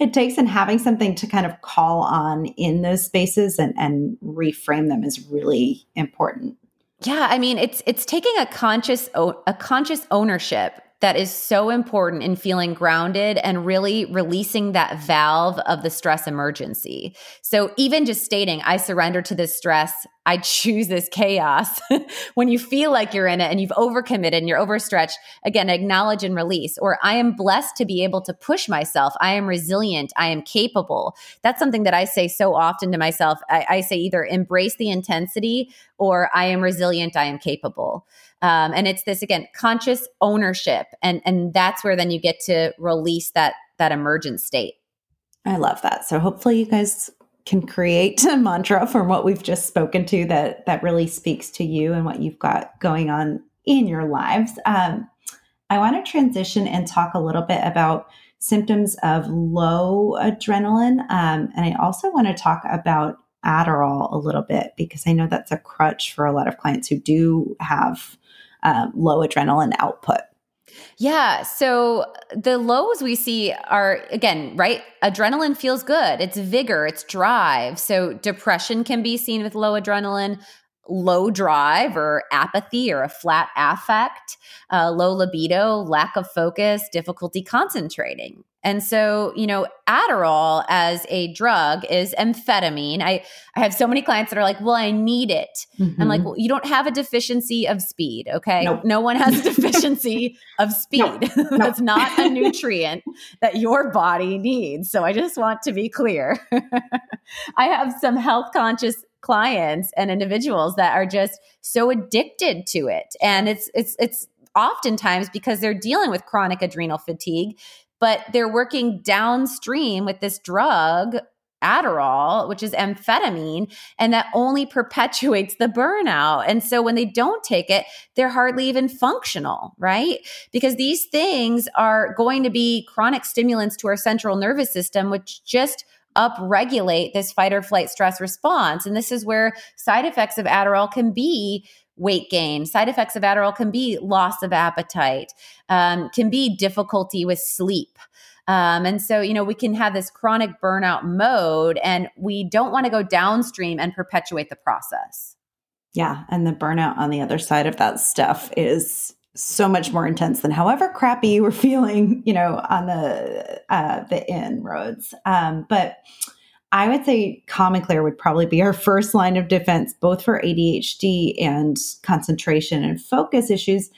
it takes and having something to kind of call on in those spaces and, and reframe them is really important. Yeah, I mean, it's it's taking a conscious a conscious ownership that is so important in feeling grounded and really releasing that valve of the stress emergency. So even just stating, I surrender to this stress, I choose this chaos. when you feel like you're in it and you've overcommitted and you're overstretched, again, acknowledge and release. Or I am blessed to be able to push myself. I am resilient. I am capable. That's something that I say so often to myself. I, I say either embrace the intensity or I am resilient. I am capable. Um, and it's this again conscious ownership, and and that's where then you get to release that that emergent state. I love that. So hopefully you guys can create a mantra from what we've just spoken to that that really speaks to you and what you've got going on in your lives. Um, I want to transition and talk a little bit about symptoms of low adrenaline, um, and I also want to talk about Adderall a little bit because I know that's a crutch for a lot of clients who do have um, low adrenaline output. Yeah. So the lows we see are, again, right? Adrenaline feels good. It's vigor, it's drive. So depression can be seen with low adrenaline, low drive or apathy or a flat affect, uh, low libido, lack of focus, difficulty concentrating. And so, you know, Adderall as a drug is amphetamine. I, I have so many clients that are like, well, I need it. Mm-hmm. I'm like, mm-hmm. well, you don't have a deficiency of speed. Okay. Nope. No one has a deficiency of speed. Nope. That's not a nutrient that your body needs. So I just want to be clear. I have some health conscious clients and individuals that are just so addicted to it. And it's, it's, it's, oftentimes because they're dealing with chronic adrenal fatigue but they're working downstream with this drug Adderall, which is amphetamine, and that only perpetuates the burnout. And so when they don't take it, they're hardly even functional, right? Because these things are going to be chronic stimulants to our central nervous system, which just upregulate this fight or flight stress response. And this is where side effects of Adderall can be weight gain. Side effects of Adderall can be loss of appetite, um, can be difficulty with sleep. Um, and so, you know, we can have this chronic burnout mode, and we don't want to go downstream and perpetuate the process. Yeah. And the burnout on the other side of that stuff is so much more intense than however crappy you were feeling, you know, on the uh, the inroads. Um, but I would say and Clear would probably be our first line of defense, both for ADHD and concentration and focus issues,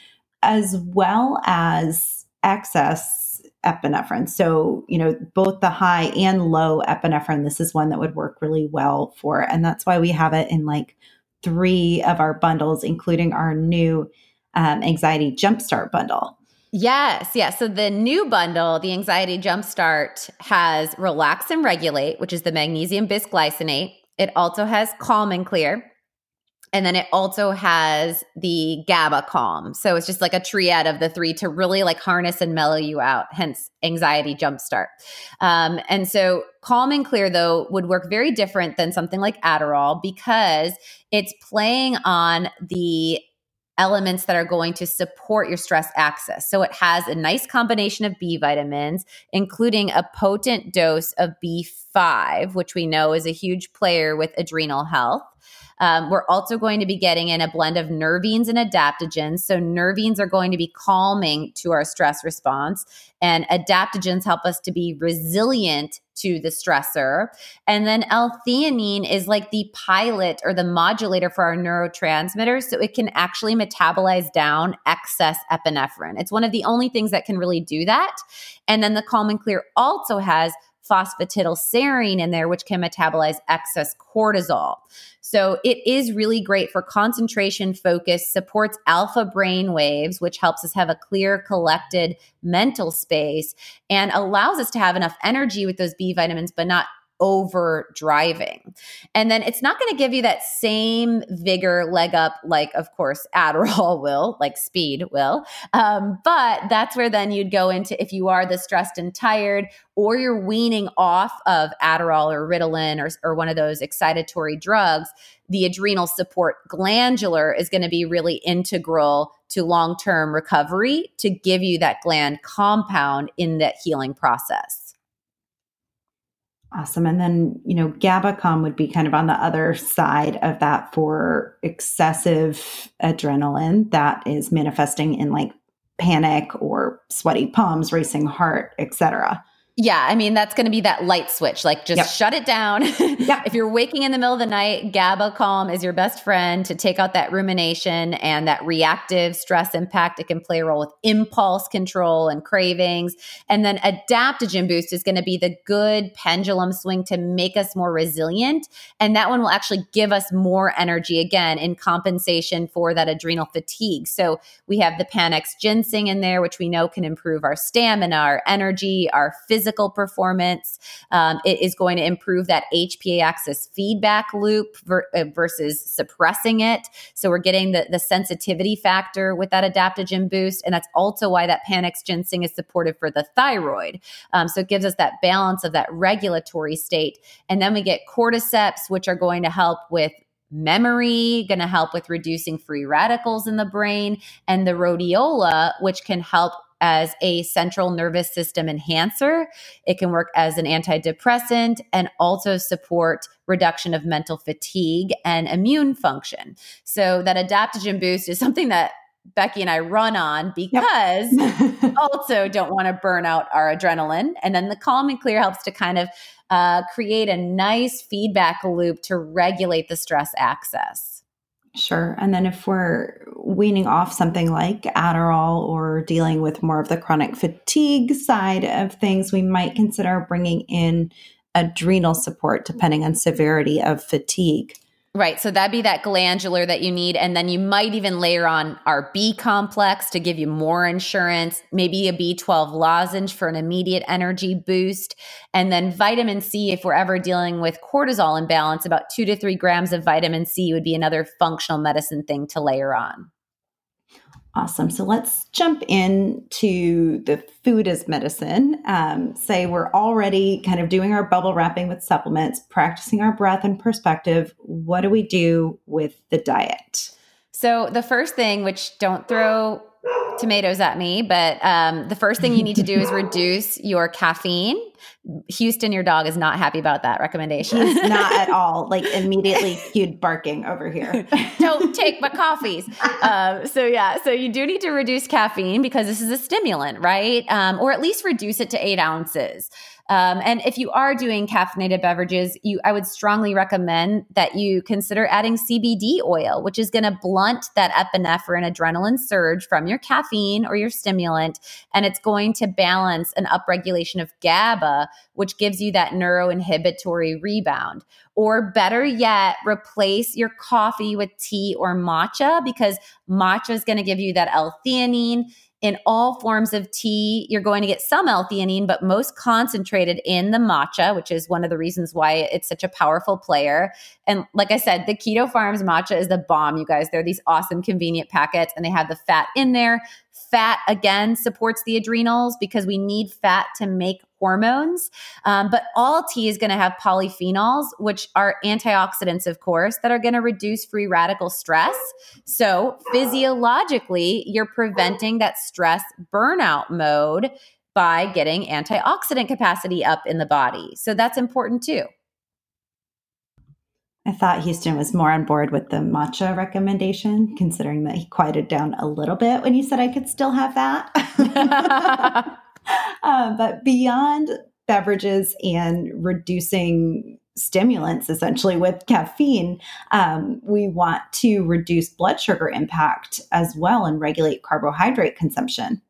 as well as excess epinephrine. So, you know, both the high and low epinephrine, this is one that would work really well for. And that's why we have it in like three of our bundles, including our new um, anxiety jumpstart bundle. Yes, yes. So the new bundle, the Anxiety Jumpstart, has Relax and Regulate, which is the magnesium bisglycinate. It also has Calm and Clear. And then it also has the GABA Calm. So it's just like a triad of the three to really like harness and mellow you out, hence Anxiety Jumpstart. Um, and so Calm and Clear, though, would work very different than something like Adderall because it's playing on the elements that are going to support your stress axis. So it has a nice combination of B vitamins, including a potent dose of B5, which we know is a huge player with adrenal health. Um, we're also going to be getting in a blend of nervines and adaptogens. So, nervines are going to be calming to our stress response, and adaptogens help us to be resilient to the stressor. And then L theanine is like the pilot or the modulator for our neurotransmitters. So it can actually metabolize down excess epinephrine. It's one of the only things that can really do that. And then the Calm and Clear also has phosphatidylserine in there, which can metabolize excess cortisol. So it is really great for concentration, focus, supports alpha brain waves, which helps us have a clear, collected mental space and allows us to have enough energy with those B vitamins, but not over driving. And then it's not going to give you that same vigor leg up, like, of course, Adderall will, like speed will. Um, but that's where then you'd go into if you are the stressed and tired, or you're weaning off of Adderall or Ritalin or, or one of those excitatory drugs, the adrenal support glandular is going to be really integral to long term recovery to give you that gland compound in that healing process. Awesome. And then, you know, GABA Calm would be kind of on the other side of that for excessive adrenaline that is manifesting in like panic or sweaty palms, racing heart, etc. Yeah, I mean that's going to be that light switch. Like just yep. shut it down. yeah. If you're waking in the middle of the night, GABA calm is your best friend to take out that rumination and that reactive stress impact. It can play a role with impulse control and cravings. And then adaptogen boost is going to be the good pendulum swing to make us more resilient. And that one will actually give us more energy again in compensation for that adrenal fatigue. So we have the Panax ginseng in there, which we know can improve our stamina, our energy, our physical physical performance. Um, it is going to improve that HPA axis feedback loop ver- uh, versus suppressing it. So we're getting the, the sensitivity factor with that adaptogen boost. And that's also why that Panax ginseng is supportive for the thyroid. Um, so it gives us that balance of that regulatory state. And then we get cordyceps, which are going to help with memory, going to help with reducing free radicals in the brain, and the rhodiola, which can help as a central nervous system enhancer. It can work as an antidepressant and also support reduction of mental fatigue and immune function. So, that adaptogen boost is something that Becky and I run on because yep. also don't want to burn out our adrenaline. And then the calm and clear helps to kind of uh, create a nice feedback loop to regulate the stress axis. Sure. And then if we're weaning off something like Adderall or dealing with more of the chronic fatigue side of things, we might consider bringing in adrenal support depending on severity of fatigue. Right. So that'd be that glandular that you need. And then you might even layer on our B complex to give you more insurance, maybe a B12 lozenge for an immediate energy boost. And then vitamin C, if we're ever dealing with cortisol imbalance, about two to three grams of vitamin C would be another functional medicine thing to layer on. Awesome. So let's jump into the food as medicine. Um, say we're already kind of doing our bubble wrapping with supplements, practicing our breath and perspective. What do we do with the diet? So, the first thing, which don't throw tomatoes at me, but um, the first thing you need to do is reduce your caffeine. Houston, your dog is not happy about that recommendation. He's not at all. Like immediately cued barking over here. Don't take my coffees. Um, so yeah, so you do need to reduce caffeine because this is a stimulant, right? Um, or at least reduce it to eight ounces. Um, and if you are doing caffeinated beverages, you I would strongly recommend that you consider adding CBD oil, which is going to blunt that epinephrine adrenaline surge from your caffeine or your stimulant, and it's going to balance an upregulation of GABA, which gives you that neuroinhibitory rebound. Or better yet, replace your coffee with tea or matcha because matcha is going to give you that L-theanine in all forms of tea, you're going to get some L-theanine, but most concentrated in the matcha, which is one of the reasons why it's such a powerful player. And like I said, the Keto Farms matcha is the bomb, you guys. They're these awesome, convenient packets, and they have the fat in there. Fat, again, supports the adrenals because we need fat to make hormones. Um, but all tea is going to have polyphenols, which are antioxidants, of course, that are going to reduce free radical stress. So physiologically, you're preventing that stress burnout mode by getting antioxidant capacity up in the body. So that's important too. I thought Houston was more on board with the matcha recommendation, considering that he quieted down a little bit when you said I could still have that. uh, but beyond beverages and reducing stimulants essentially with caffeine, um, we want to reduce blood sugar impact as well and regulate carbohydrate consumption.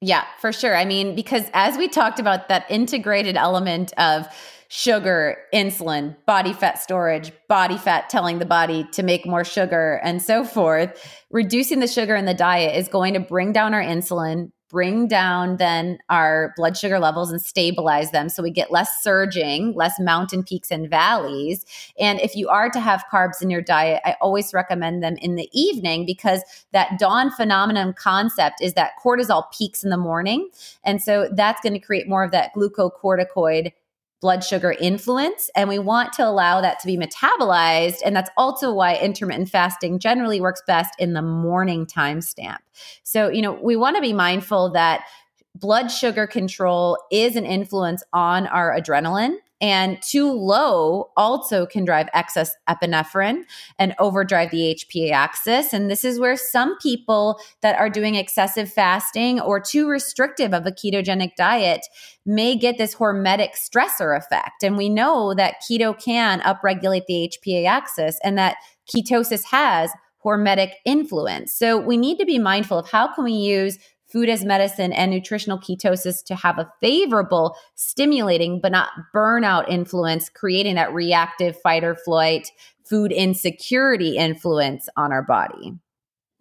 Yeah, for sure. I mean, because as we talked about that integrated element of sugar, insulin, body fat storage, body fat telling the body to make more sugar, and so forth. Reducing the sugar in the diet is going to bring down our insulin, bring down then our blood sugar levels and stabilize them so we get less surging, less mountain peaks and valleys. And if you are to have carbs in your diet, I always recommend them in the evening because that dawn phenomenon concept is that cortisol peaks in the morning. And so that's going to create more of that glucocorticoid blood sugar influence. And we want to allow that to be metabolized. And that's also why intermittent fasting generally works best in the morning timestamp. So, you know, we want to be mindful that blood sugar control is an influence on our adrenaline. And too low also can drive excess epinephrine and overdrive the HPA axis. And this is where some people that are doing excessive fasting or too restrictive of a ketogenic diet may get this hormetic stressor effect. And we know that keto can upregulate the HPA axis and that ketosis has hormetic influence. So we need to be mindful of how can we use food as medicine and nutritional ketosis to have a favorable stimulating but not burnout influence creating that reactive fight or flight food insecurity influence on our body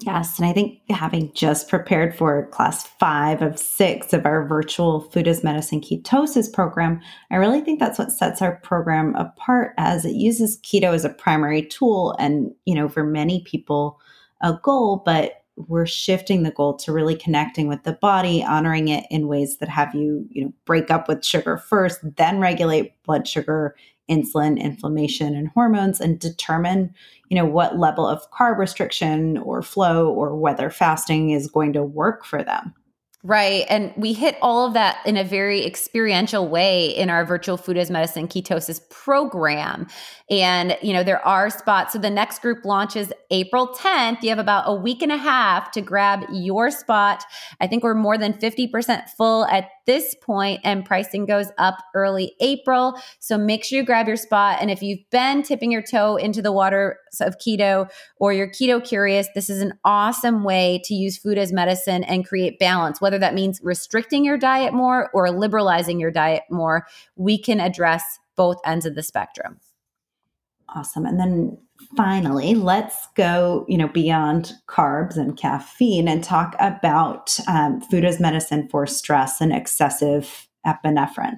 Yes. And I think having just prepared for class five of six of our virtual food as medicine ketosis program, I really think that's what sets our program apart as it uses keto as a primary tool and, you know, for many people, a goal, but we're shifting the goal to really connecting with the body, honoring it in ways that have you, you know, break up with sugar first, then regulate blood sugar, insulin, inflammation, and hormones, and determine, you know, what level of carb restriction or flow or whether fasting is going to work for them. Right. And we hit all of that in a very experiential way in our virtual food as medicine ketosis program. And, you know, there are spots. So the next group launches April 10th. You have about a week and a half to grab your spot. I think we're more than 50% full at this point and pricing goes up early April. So make sure you grab your spot. And if you've been tipping your toe into the water of keto or you're keto curious, this is an awesome way to use food as medicine and create balance, whether that means restricting your diet more or liberalizing your diet more. We can address both ends of the spectrum. Awesome. And then finally, let's go, you know, beyond carbs and caffeine and talk about um, food as medicine for stress and excessive epinephrine.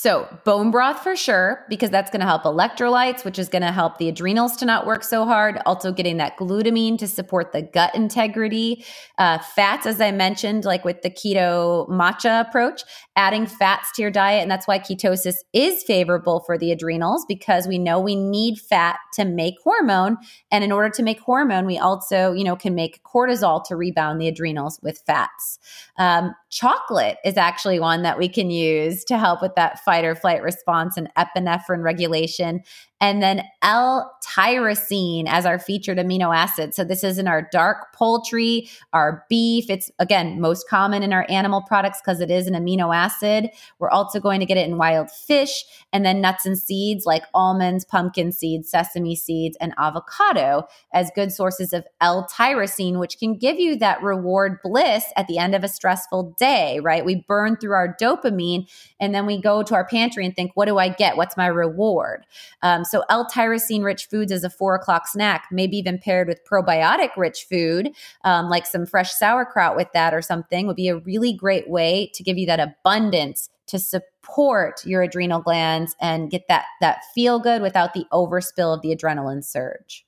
So, bone broth for sure, because that's going to help electrolytes, which is going to help the adrenals to not work so hard. Also, getting that glutamine to support the gut integrity. Uh, fats, as I mentioned, like with the keto matcha approach, adding fats to your diet. And that's why ketosis is favorable for the adrenals because we know we need fat to make hormone. And in order to make hormone, we also, you know, can make cortisol to rebound the adrenals with fats. Um, chocolate is actually one that we can use to help with that fight or flight response and epinephrine regulation and then L-tyrosine as our featured amino acid. So this is in our dark poultry, our beef. It's again most common in our animal products because it is an amino acid. We're also going to get it in wild fish and then nuts and seeds like almonds, pumpkin seeds, sesame seeds, and avocado as good sources of L-tyrosine, which can give you that reward bliss at the end of a stressful day, right? We burn through our dopamine and then we go to our pantry and think, what do I get? What's my reward? Um, so L-tyrosine rich foods as a four o'clock snack, maybe even paired with probiotic rich food, um, like some fresh sauerkraut with that or something, would be a really great way to give you that abundance to support your adrenal glands and get that that feel good without the overspill of the adrenaline surge.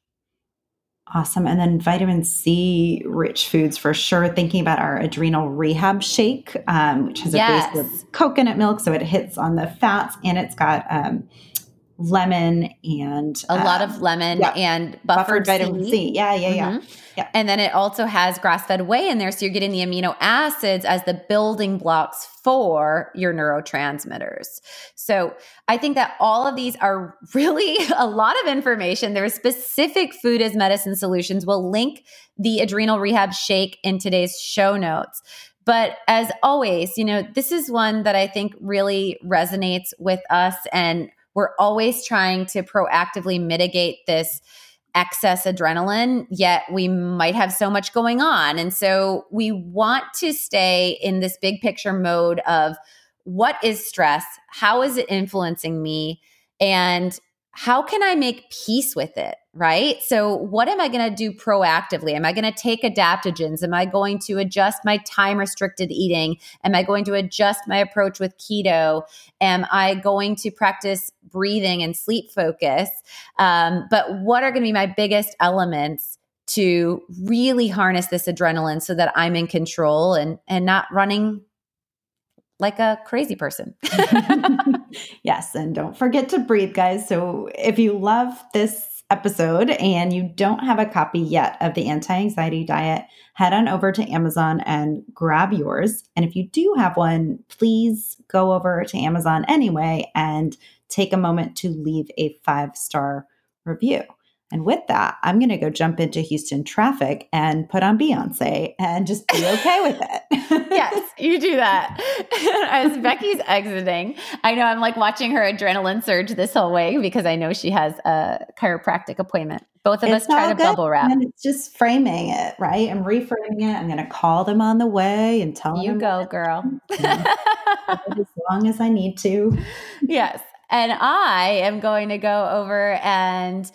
Awesome. And then vitamin C rich foods for sure. Thinking about our adrenal rehab shake, um, which has yes. a base with coconut milk. So it hits on the fats and it's got um, lemon and a um, lot of lemon yeah, and buffered, buffered vitamin C. C. Yeah, yeah, yeah. Mm-hmm. yeah. And then it also has grass fed whey in there. So you're getting the amino acids as the building blocks for your neurotransmitters. So I think that all of these are really a lot of information. There are specific food as medicine solutions. We'll link the adrenal rehab shake in today's show notes. But as always, you know, this is one that I think really resonates with us and we're always trying to proactively mitigate this excess adrenaline, yet we might have so much going on. And so we want to stay in this big picture mode of what is stress? How is it influencing me? And how can I make peace with it? Right. So, what am I going to do proactively? Am I going to take adaptogens? Am I going to adjust my time restricted eating? Am I going to adjust my approach with keto? Am I going to practice breathing and sleep focus? Um, but what are going to be my biggest elements? to really harness this adrenaline so that I'm in control and and not running like a crazy person. yes. And don't forget to breathe, guys. So if you love this episode and you don't have a copy yet of the anti anxiety diet, head on over to Amazon and grab yours. And if you do have one, please go over to Amazon anyway and take a moment to leave a five star review. And with that, I'm going to go jump into Houston traffic and put on Beyonce and just be okay with it. yes, you do that. As Becky's exiting, I know I'm like watching her adrenaline surge this whole way because I know she has a chiropractic appointment. Both of it's us try to bubble wrap. And it's just framing it, right? I'm reframing it. I'm going to call them on the way and tell you them. You go, girl. as long as I need to. Yes. And I am going to go over and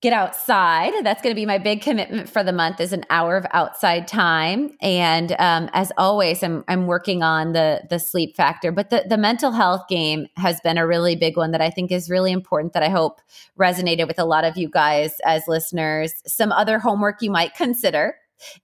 get outside. That's going to be my big commitment for the month is an hour of outside time. And um, as always, I'm, I'm working on the, the sleep factor, but the, the mental health game has been a really big one that I think is really important that I hope resonated with a lot of you guys as listeners. Some other homework you might consider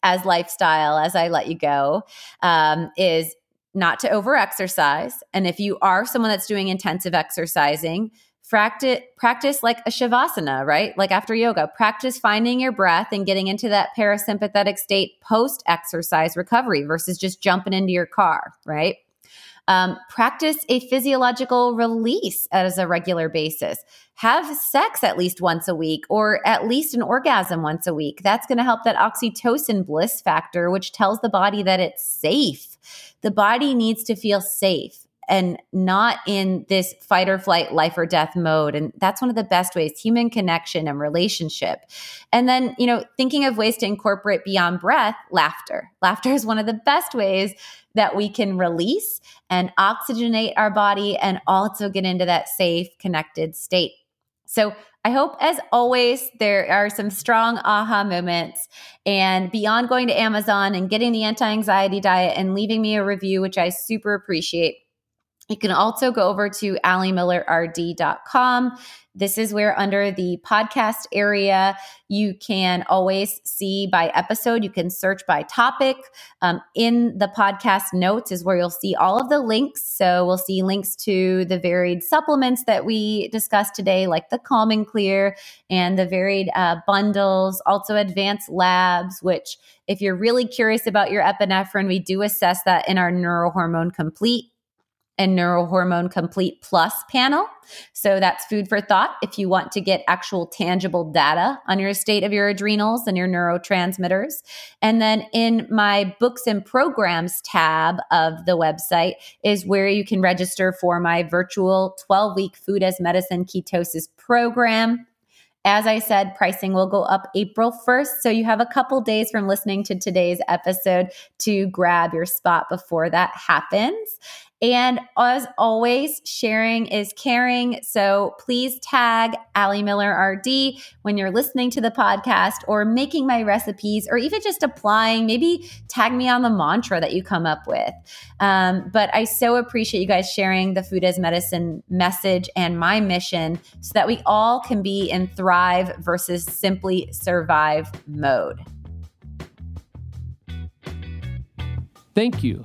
as lifestyle, as I let you go, um, is not to over exercise. And if you are someone that's doing intensive exercising, practice practice like a shavasana right like after yoga practice finding your breath and getting into that parasympathetic state post exercise recovery versus just jumping into your car right um, practice a physiological release as a regular basis. Have sex at least once a week or at least an orgasm once a week. That's going to help that oxytocin bliss factor, which tells the body that it's safe. The body needs to feel safe and not in this fight or flight, life or death mode. And that's one of the best ways human connection and relationship. And then, you know, thinking of ways to incorporate beyond breath, laughter. Laughter is one of the best ways that we can release and oxygenate our body and also get into that safe, connected state. So I hope, as always, there are some strong aha moments. And beyond going to Amazon and getting the anti anxiety diet and leaving me a review, which I super appreciate, you can also go over to alimillerrd.com. This is where, under the podcast area, you can always see by episode. You can search by topic. Um, in the podcast notes is where you'll see all of the links. So we'll see links to the varied supplements that we discussed today, like the Calm and Clear and the varied uh, bundles, also advanced labs, which, if you're really curious about your epinephrine, we do assess that in our neurohormone complete and neurohormone complete plus panel. So that's food for thought if you want to get actual tangible data on your state of your adrenals and your neurotransmitters. And then in my books and programs tab of the website is where you can register for my virtual 12 week food as medicine ketosis program. As I said, pricing will go up April 1st. So you have a couple days from listening to today's episode to grab your spot before that happens. And as always, sharing is caring. So please tag Ali Miller RD when you're listening to the podcast or making my recipes or even just applying. Maybe tag me on the mantra that you come up with. Um, but I so appreciate you guys sharing the food as medicine message and my mission so that we all can be in thrive versus simply survive mode. Thank you